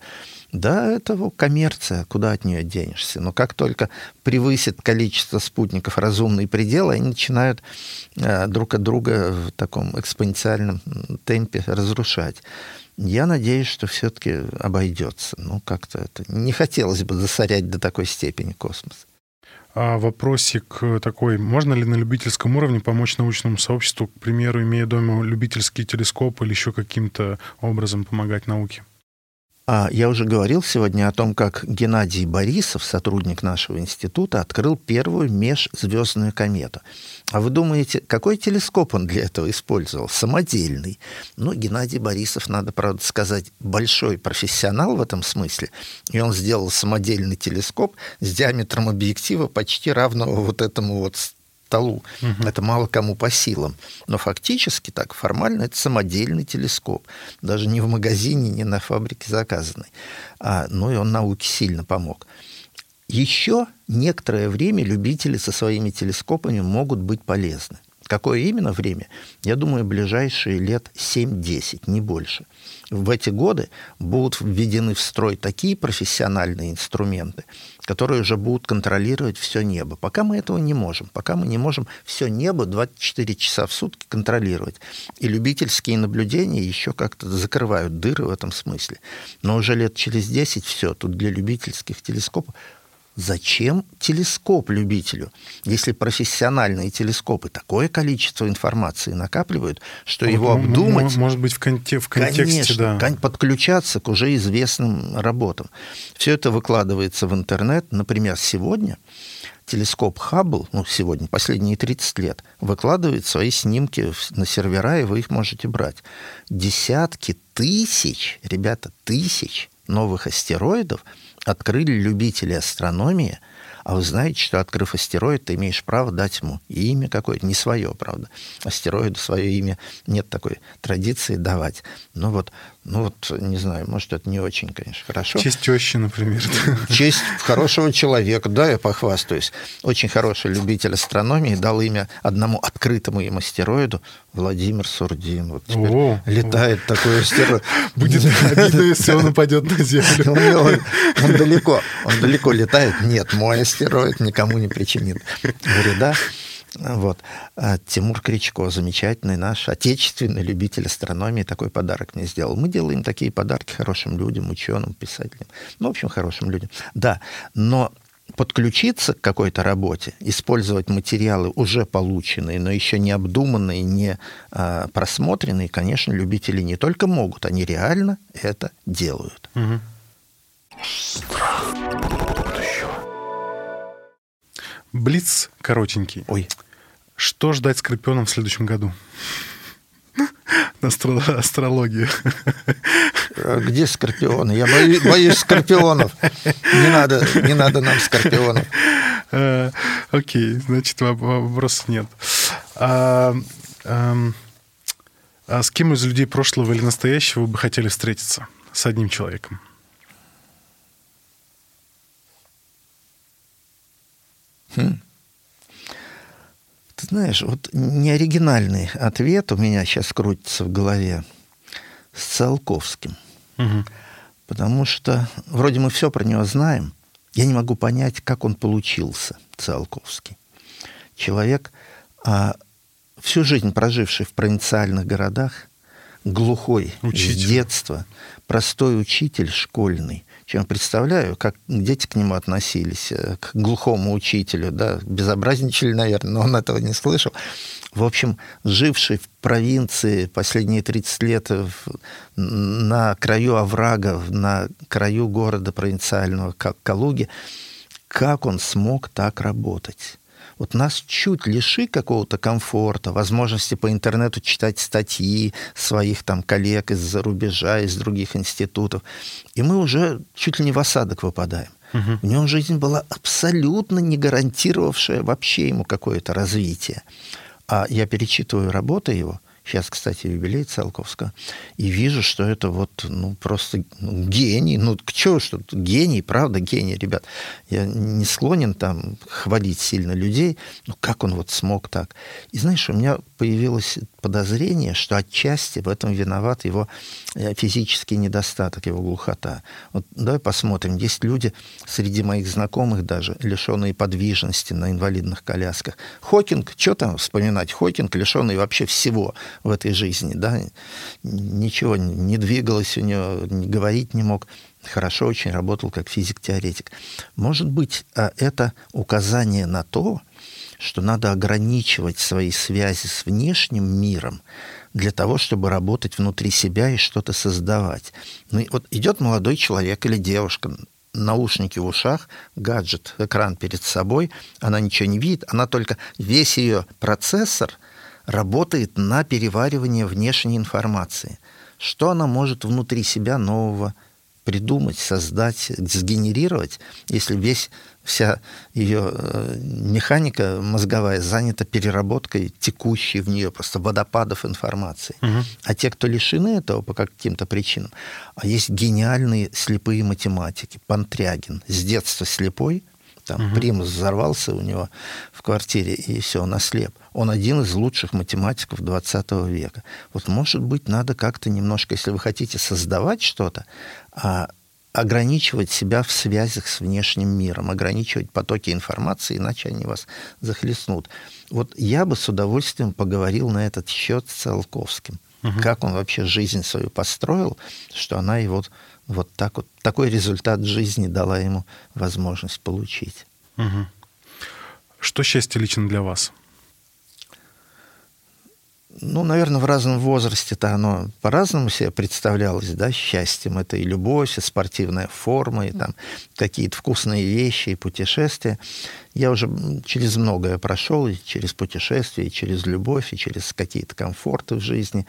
Да, это коммерция, куда от нее денешься. Но как только превысит количество спутников разумный предел, они начинают а, друг от друга в таком экспоненциальном темпе разрушать. Я надеюсь, что все-таки обойдется. Ну, как-то это не хотелось бы засорять до такой степени космос. А вопросик такой. Можно ли на любительском уровне помочь научному сообществу, к примеру, имея дома любительский телескоп или еще каким-то образом помогать науке? А я уже говорил сегодня о том, как Геннадий Борисов, сотрудник нашего института, открыл первую межзвездную комету. А вы думаете, какой телескоп он для этого использовал? Самодельный. Ну, Геннадий Борисов, надо, правда сказать, большой профессионал в этом смысле. И он сделал самодельный телескоп с диаметром объектива почти равного вот этому вот столу. Угу. Это мало кому по силам. Но фактически так, формально, это самодельный телескоп. Даже не в магазине, не на фабрике заказанный. А, ну и он науке сильно помог. Еще некоторое время любители со своими телескопами могут быть полезны. Какое именно время? Я думаю, ближайшие лет 7-10, не больше. В эти годы будут введены в строй такие профессиональные инструменты, которые уже будут контролировать все небо. Пока мы этого не можем. Пока мы не можем все небо 24 часа в сутки контролировать. И любительские наблюдения еще как-то закрывают дыры в этом смысле. Но уже лет через 10 все, тут для любительских телескопов Зачем телескоп любителю, если профессиональные телескопы такое количество информации накапливают, что вот, его обдумать... Может быть, в, конте в контексте, конечно, да. подключаться к уже известным работам. Все это выкладывается в интернет. Например, сегодня телескоп Хаббл, ну, сегодня, последние 30 лет, выкладывает свои снимки на сервера, и вы их можете брать. Десятки тысяч, ребята, тысяч новых астероидов – открыли любители астрономии, а вы знаете, что открыв астероид, ты имеешь право дать ему имя какое-то, не свое, правда. Астероиду свое имя нет такой традиции давать. Ну вот ну вот, не знаю, может, это не очень, конечно, хорошо. Честь тещи, например. Честь хорошего человека, да, я похвастаюсь. Очень хороший любитель астрономии дал имя одному открытому им астероиду Владимир Сурдин. Вот теперь О, летает о. такой астероид. Будет обидно, если он упадет на Землю. Он, он далеко, он далеко летает. Нет, мой астероид никому не причинит вреда. Вот. А Тимур Кричко, замечательный наш отечественный любитель астрономии, такой подарок мне сделал. Мы делаем такие подарки хорошим людям, ученым, писателям. Ну, в общем, хорошим людям. Да, но подключиться к какой-то работе, использовать материалы уже полученные, но еще не обдуманные, не а, просмотренные, конечно, любители не только могут, они реально это делают. Угу. Блиц коротенький. Ой. Что ждать скорпионам в следующем году? Астро... Астрология. А где скорпионы? Я боюсь, боюсь скорпионов. Не надо, не надо нам скорпионов. А, окей, значит, вопросов нет. А, а, а с кем из людей прошлого или настоящего вы бы хотели встретиться? С одним человеком. Хм. Ты знаешь, вот неоригинальный ответ у меня сейчас крутится в голове с Циолковским. Угу. Потому что вроде мы все про него знаем. Я не могу понять, как он получился, Циолковский. Человек, а, всю жизнь проживший в провинциальных городах, глухой учитель. с детства, простой учитель школьный, чем представляю, как дети к нему относились, э, к глухому учителю, да, безобразничали, наверное, но он этого не слышал. В общем, живший в провинции последние 30 лет на краю оврага, на краю города провинциального, как Калуги, как он смог так работать? Вот нас чуть лиши какого-то комфорта, возможности по интернету читать статьи своих там коллег из-за рубежа, из других институтов, и мы уже чуть ли не в осадок выпадаем. Угу. В нем жизнь была абсолютно не гарантировавшая вообще ему какое-то развитие. А я перечитываю работы его, Сейчас, кстати, юбилей Циолковского. И вижу, что это вот, ну, просто ну, гений. Ну, к чему что гений, правда, гений, ребят. Я не склонен там хвалить сильно людей. Ну, как он вот смог так? И знаешь, у меня появилось подозрение, что отчасти в этом виноват его э, физический недостаток, его глухота. Вот давай посмотрим. Есть люди среди моих знакомых даже, лишенные подвижности на инвалидных колясках. Хокинг, что там вспоминать? Хокинг, лишенный вообще всего в этой жизни, да, ничего не двигалось у него, говорить не мог, хорошо очень работал как физик-теоретик. Может быть, а это указание на то, что надо ограничивать свои связи с внешним миром для того, чтобы работать внутри себя и что-то создавать. Ну, вот идет молодой человек или девушка, наушники в ушах, гаджет, экран перед собой, она ничего не видит, она только весь ее процессор – работает на переваривание внешней информации. Что она может внутри себя нового придумать, создать, сгенерировать, если весь вся ее э, механика мозговая занята переработкой текущей в нее просто водопадов информации. Угу. А те, кто лишены этого по каким-то причинам, а есть гениальные слепые математики. Пантрягин с детства слепой, там угу. примус взорвался у него в квартире, и все, он ослеп. Он один из лучших математиков 20 века. Вот, может быть, надо как-то немножко, если вы хотите создавать что-то, а, ограничивать себя в связях с внешним миром, ограничивать потоки информации, иначе они вас захлестнут. Вот я бы с удовольствием поговорил на этот счет с Циолковским. Угу. Как он вообще жизнь свою построил, что она его вот так вот, такой результат жизни дала ему возможность получить. Угу. Что счастье лично для вас? ну, наверное, в разном возрасте-то оно по-разному себе представлялось, да, счастьем. Это и любовь, и спортивная форма, и там какие-то вкусные вещи, и путешествия. Я уже через многое прошел, и через путешествия, и через любовь, и через какие-то комфорты в жизни.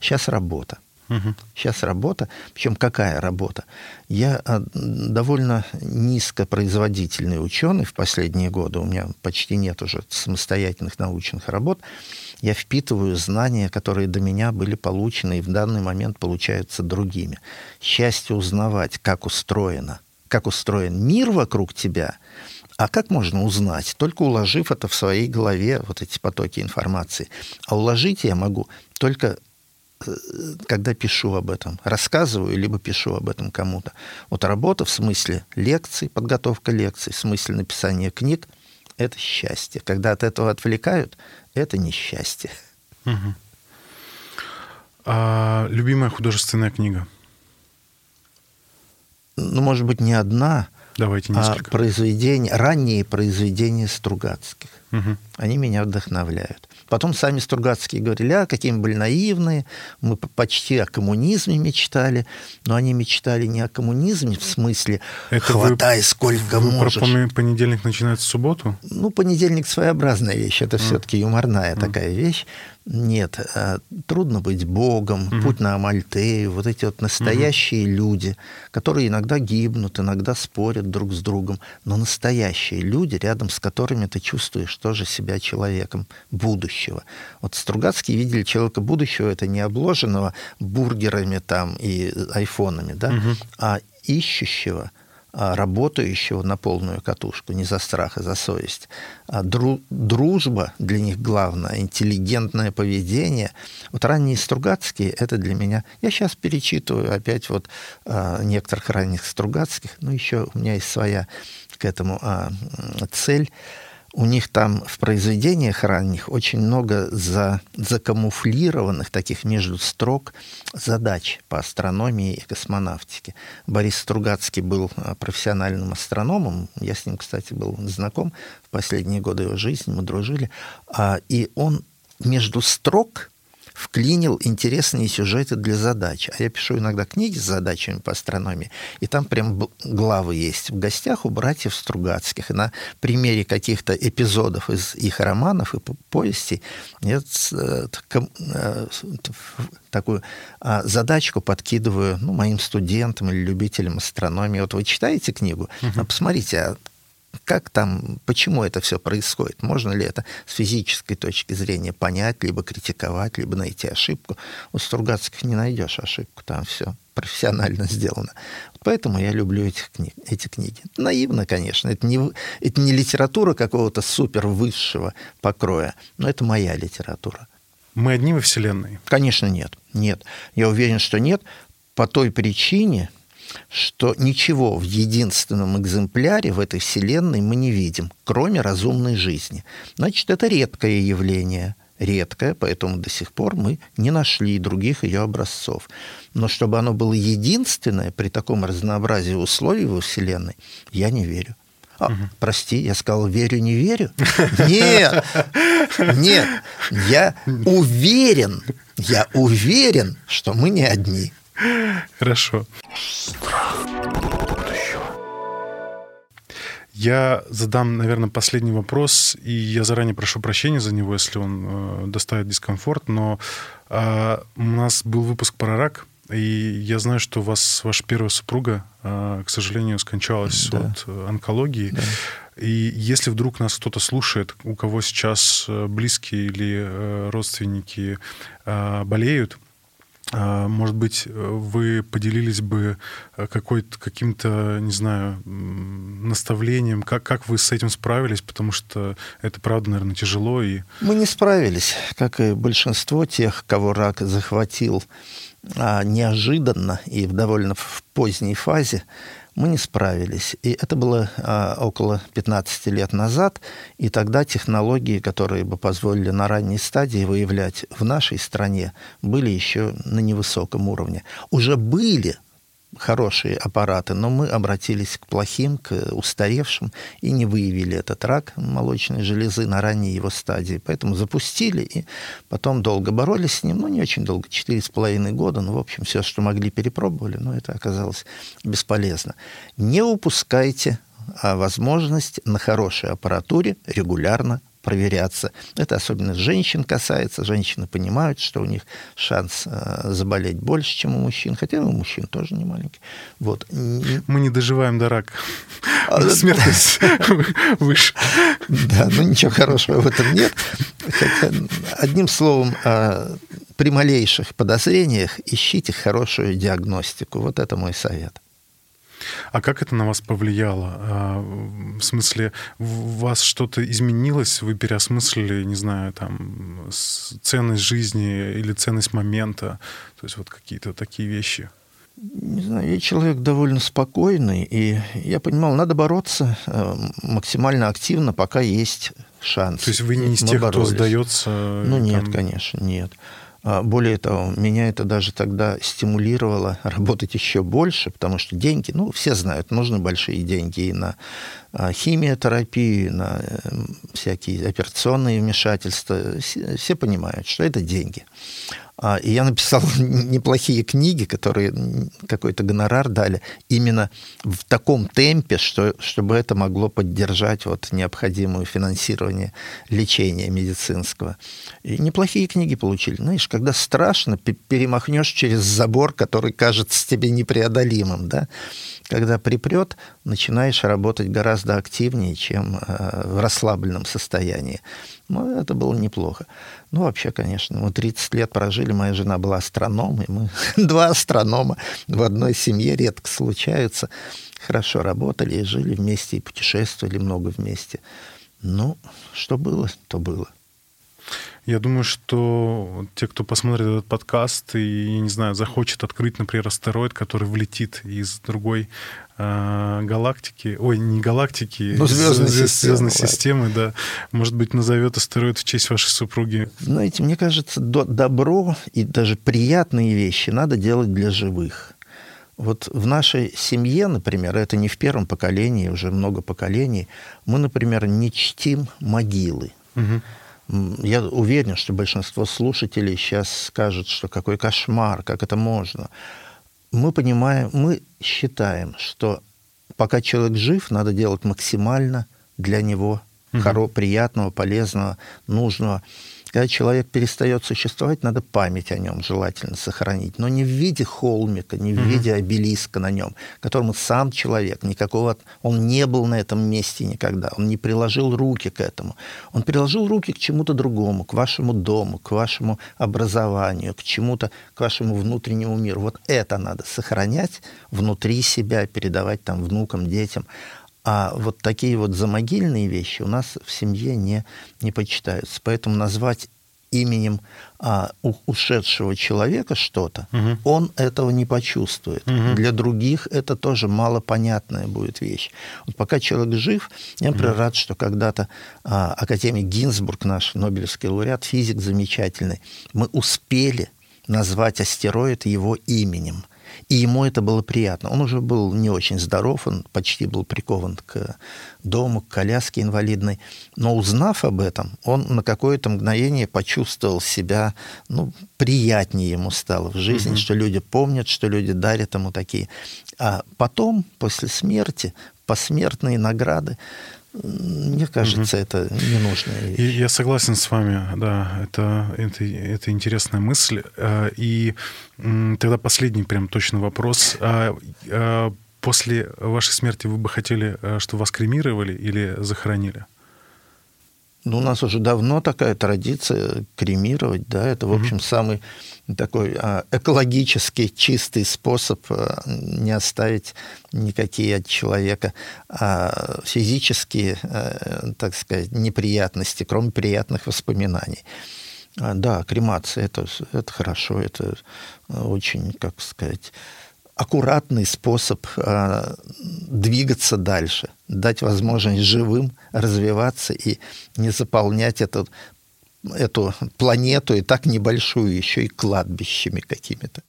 Сейчас работа. Угу. Сейчас работа, причем какая работа? Я а, довольно низкопроизводительный ученый в последние годы, у меня почти нет уже самостоятельных научных работ. Я впитываю знания, которые до меня были получены и в данный момент получаются другими. Счастье узнавать, как устроено, как устроен мир вокруг тебя, а как можно узнать? Только уложив это в своей голове, вот эти потоки информации. А уложить я могу только когда пишу об этом, рассказываю, либо пишу об этом кому-то. Вот работа в смысле лекций, подготовка лекций, в смысле написания книг – это счастье. Когда от этого отвлекают, это несчастье. Угу. А любимая художественная книга? Ну, может быть, не одна, Давайте а несколько. а произведения, ранние произведения Стругацких. Угу. Они меня вдохновляют. Потом сами Стругацкие говорили, а какие мы были наивные, мы почти о коммунизме мечтали, но они мечтали не о коммунизме в смысле Это «хватай вы, сколько вы можешь». Про понедельник начинается в субботу? Ну, понедельник своеобразная вещь, это mm. все-таки юморная mm. такая вещь. Нет, э, трудно быть Богом, угу. путь на Амальтею, вот эти вот настоящие угу. люди, которые иногда гибнут, иногда спорят друг с другом, но настоящие люди, рядом с которыми ты чувствуешь тоже себя человеком будущего. Вот Стругацкие видели человека будущего, это не обложенного бургерами там и айфонами, да, угу. а ищущего, а, работающего на полную катушку, не за страх, а за совесть. А дру, дружба для них главное, интеллигентное поведение. Вот ранние Стругацкие, это для меня... Я сейчас перечитываю опять вот а, некоторых ранних Стругацких, но еще у меня есть своя к этому цель. У них там в произведениях ранних очень много за, закамуфлированных таких между строк задач по астрономии и космонавтике. Борис Стругацкий был а, профессиональным астрономом. Я с ним, кстати, был знаком в последние годы его жизни, мы дружили. А, и он между строк вклинил интересные сюжеты для задач. А я пишу иногда книги с задачами по астрономии, и там прям главы есть. В гостях у братьев Стругацких. И на примере каких-то эпизодов из их романов и повестей я э, э, такую а, задачку подкидываю ну, моим студентам или любителям астрономии. Вот вы читаете книгу, uh-huh. посмотрите, а как там, почему это все происходит? Можно ли это с физической точки зрения понять, либо критиковать, либо найти ошибку? У Стругацких не найдешь ошибку, там все профессионально сделано. Поэтому я люблю этих книг, эти книги. Наивно, конечно. Это не, это не литература какого-то супер высшего покроя, но это моя литература. Мы одни во Вселенной? Конечно, нет. Нет. Я уверен, что нет. По той причине, что ничего в единственном экземпляре в этой Вселенной мы не видим, кроме разумной жизни. Значит, это редкое явление, редкое, поэтому до сих пор мы не нашли других ее образцов. Но чтобы оно было единственное при таком разнообразии условий во Вселенной, я не верю. А, угу. Прости, я сказал, верю, не верю? Нет, нет, я уверен, я уверен, что мы не одни. Хорошо. Я задам, наверное, последний вопрос, и я заранее прошу прощения за него, если он э, доставит дискомфорт, но э, у нас был выпуск про рак, и я знаю, что у вас ваша первая супруга, э, к сожалению, скончалась да. от э, онкологии. Да. И если вдруг нас кто-то слушает, у кого сейчас э, близкие или э, родственники болеют, может быть, вы поделились бы э, какой-то, каким-то, не знаю, наставлением, как, как вы с этим справились, потому что это, правда, наверное, тяжело. И... Мы не справились, как и большинство тех, кого рак захватил а, неожиданно и в довольно поздней фазе мы не справились. И это было а, около 15 лет назад, и тогда технологии, которые бы позволили на ранней стадии выявлять в нашей стране, были еще на невысоком уровне. Уже были хорошие аппараты, но мы обратились к плохим, к устаревшим и не выявили этот рак молочной железы на ранней его стадии. Поэтому запустили и потом долго боролись с ним, ну не очень долго, четыре с половиной года, ну в общем все, что могли, перепробовали, но это оказалось бесполезно. Не упускайте а возможность на хорошей аппаратуре регулярно проверяться. Это особенно женщин касается. Женщины понимают, что у них шанс э, заболеть больше, чем у мужчин. Хотя у мужчин тоже не маленький. Вот. Мы не доживаем до рака. А, Смертность выше. Да, ну ничего хорошего в этом нет. Хотя, одним словом, э, при малейших подозрениях ищите хорошую диагностику. Вот это мой совет. А как это на вас повлияло? А, в смысле, у вас что-то изменилось? Вы переосмыслили, не знаю, там, ценность жизни или ценность момента? То есть вот какие-то такие вещи? Не знаю, я человек довольно спокойный, и я понимал, надо бороться э, максимально активно, пока есть шанс. То есть вы не из тех, боролись. кто сдается? Ну нет, там... конечно, нет. А, более того, меня это даже тогда стимулировало работать еще больше, потому что деньги, ну, все знают, нужны большие деньги и на а, химиотерапию, на эм, всякие операционные вмешательства. Все понимают, что это деньги. А, и я написал неплохие книги, которые какой-то гонорар дали именно в таком темпе, что, чтобы это могло поддержать вот необходимое финансирование лечения медицинского. И неплохие книги получили. Знаешь, когда страшно, перемахнешь через забор, который кажется тебе непреодолимым, да? Когда припрет, начинаешь работать гораздо активнее, чем э, в расслабленном состоянии. Ну, это было неплохо. Ну, вообще, конечно, мы 30 лет прожили, моя жена была астрономом, и мы два астронома в одной семье редко случаются. Хорошо работали и жили вместе, и путешествовали много вместе. Ну, что было, то было. Я думаю, что те, кто посмотрит этот подкаст и, не знаю, захочет открыть, например, астероид, который влетит из другой галактики, ой, не галактики, ну, звездной, звездной системы, системы, да, может быть, назовет астероид в честь вашей супруги. Знаете, мне кажется, добро и даже приятные вещи надо делать для живых. Вот в нашей семье, например, это не в первом поколении, уже много поколений, мы, например, не чтим могилы. Угу. Я уверен, что большинство слушателей сейчас скажут, что какой кошмар, как это можно. Мы понимаем, мы считаем, что пока человек жив, надо делать максимально для него угу. хоро, приятного, полезного, нужного. Когда человек перестает существовать, надо память о нем желательно сохранить, но не в виде холмика, не в mm-hmm. виде обелиска на нем, которому сам человек никакого, он не был на этом месте никогда, он не приложил руки к этому, он приложил руки к чему-то другому, к вашему дому, к вашему образованию, к чему-то, к вашему внутреннему миру. Вот это надо сохранять внутри себя, передавать там внукам, детям. А вот такие вот замогильные вещи у нас в семье не, не почитаются. Поэтому назвать именем а, ушедшего человека что-то, угу. он этого не почувствует. Угу. Для других это тоже малопонятная будет вещь. Вот пока человек жив, я, например, угу. рад, что когда-то а, академик Гинзбург, наш Нобелевский лауреат, физик замечательный, мы успели назвать астероид его именем. И ему это было приятно. Он уже был не очень здоров, он почти был прикован к дому, к коляске инвалидной. Но узнав об этом, он на какое-то мгновение почувствовал себя, ну, приятнее ему стало в жизни, mm-hmm. что люди помнят, что люди дарят ему такие. А потом, после смерти, посмертные награды, мне кажется, угу. это ненужная вещь. Я согласен с вами, да, это, это, это интересная мысль. А, и тогда последний прям точно вопрос. А, а, после вашей смерти вы бы хотели, чтобы вас кремировали или захоронили? Ну, у нас уже давно такая традиция кремировать, да, это, в общем, самый такой а, экологически чистый способ а, не оставить никакие от человека а, физические, так сказать, неприятности, кроме приятных воспоминаний. Да, кремация это, это хорошо, это очень, как сказать, аккуратный способ э, двигаться дальше, дать возможность живым развиваться и не заполнять этот, эту планету и так небольшую еще и кладбищами какими-то.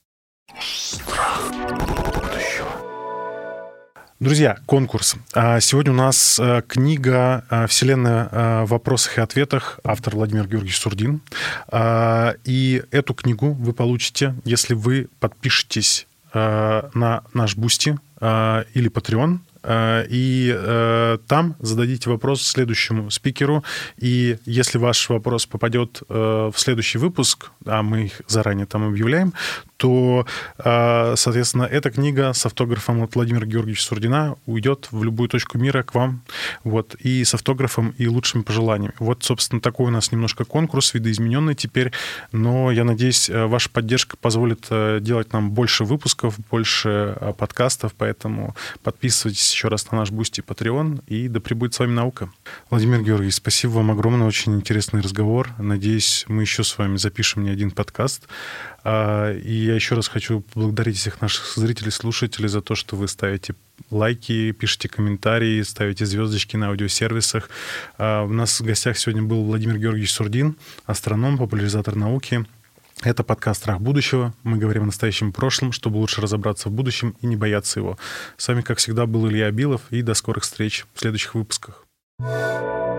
Друзья, конкурс. А, сегодня у нас э, книга э, «Вселенная в вопросах и ответах», автор Владимир Георгиевич Сурдин. А, и эту книгу вы получите, если вы подпишетесь Э, на наш Boosty э, или Patreon, и там зададите вопрос следующему спикеру. И если ваш вопрос попадет в следующий выпуск, а мы их заранее там объявляем, то, соответственно, эта книга с автографом от Владимира Георгиевича Сурдина уйдет в любую точку мира к вам, вот, и с автографом, и лучшими пожеланиями. Вот, собственно, такой у нас немножко конкурс, видоизмененный теперь, но я надеюсь, э, ваша поддержка позволит э, делать нам больше выпусков, больше э, подкастов, поэтому подписывайтесь еще раз на наш Boosty Patreon, и да пребудет с вами наука. Владимир Георгиевич, спасибо вам огромное, очень интересный разговор. Надеюсь, мы еще с вами запишем не один подкаст. А, и я еще раз хочу поблагодарить всех наших зрителей, слушателей за то, что вы ставите лайки, пишите комментарии, ставите звездочки на аудиосервисах. А, у нас в гостях сегодня был Владимир Георгиевич Сурдин, астроном, популяризатор науки. Это подкаст «Страх будущего». Мы говорим о настоящем и прошлом, чтобы лучше разобраться в будущем и не бояться его. С вами, как всегда, был Илья Абилов, и до скорых встреч в следующих выпусках. thank you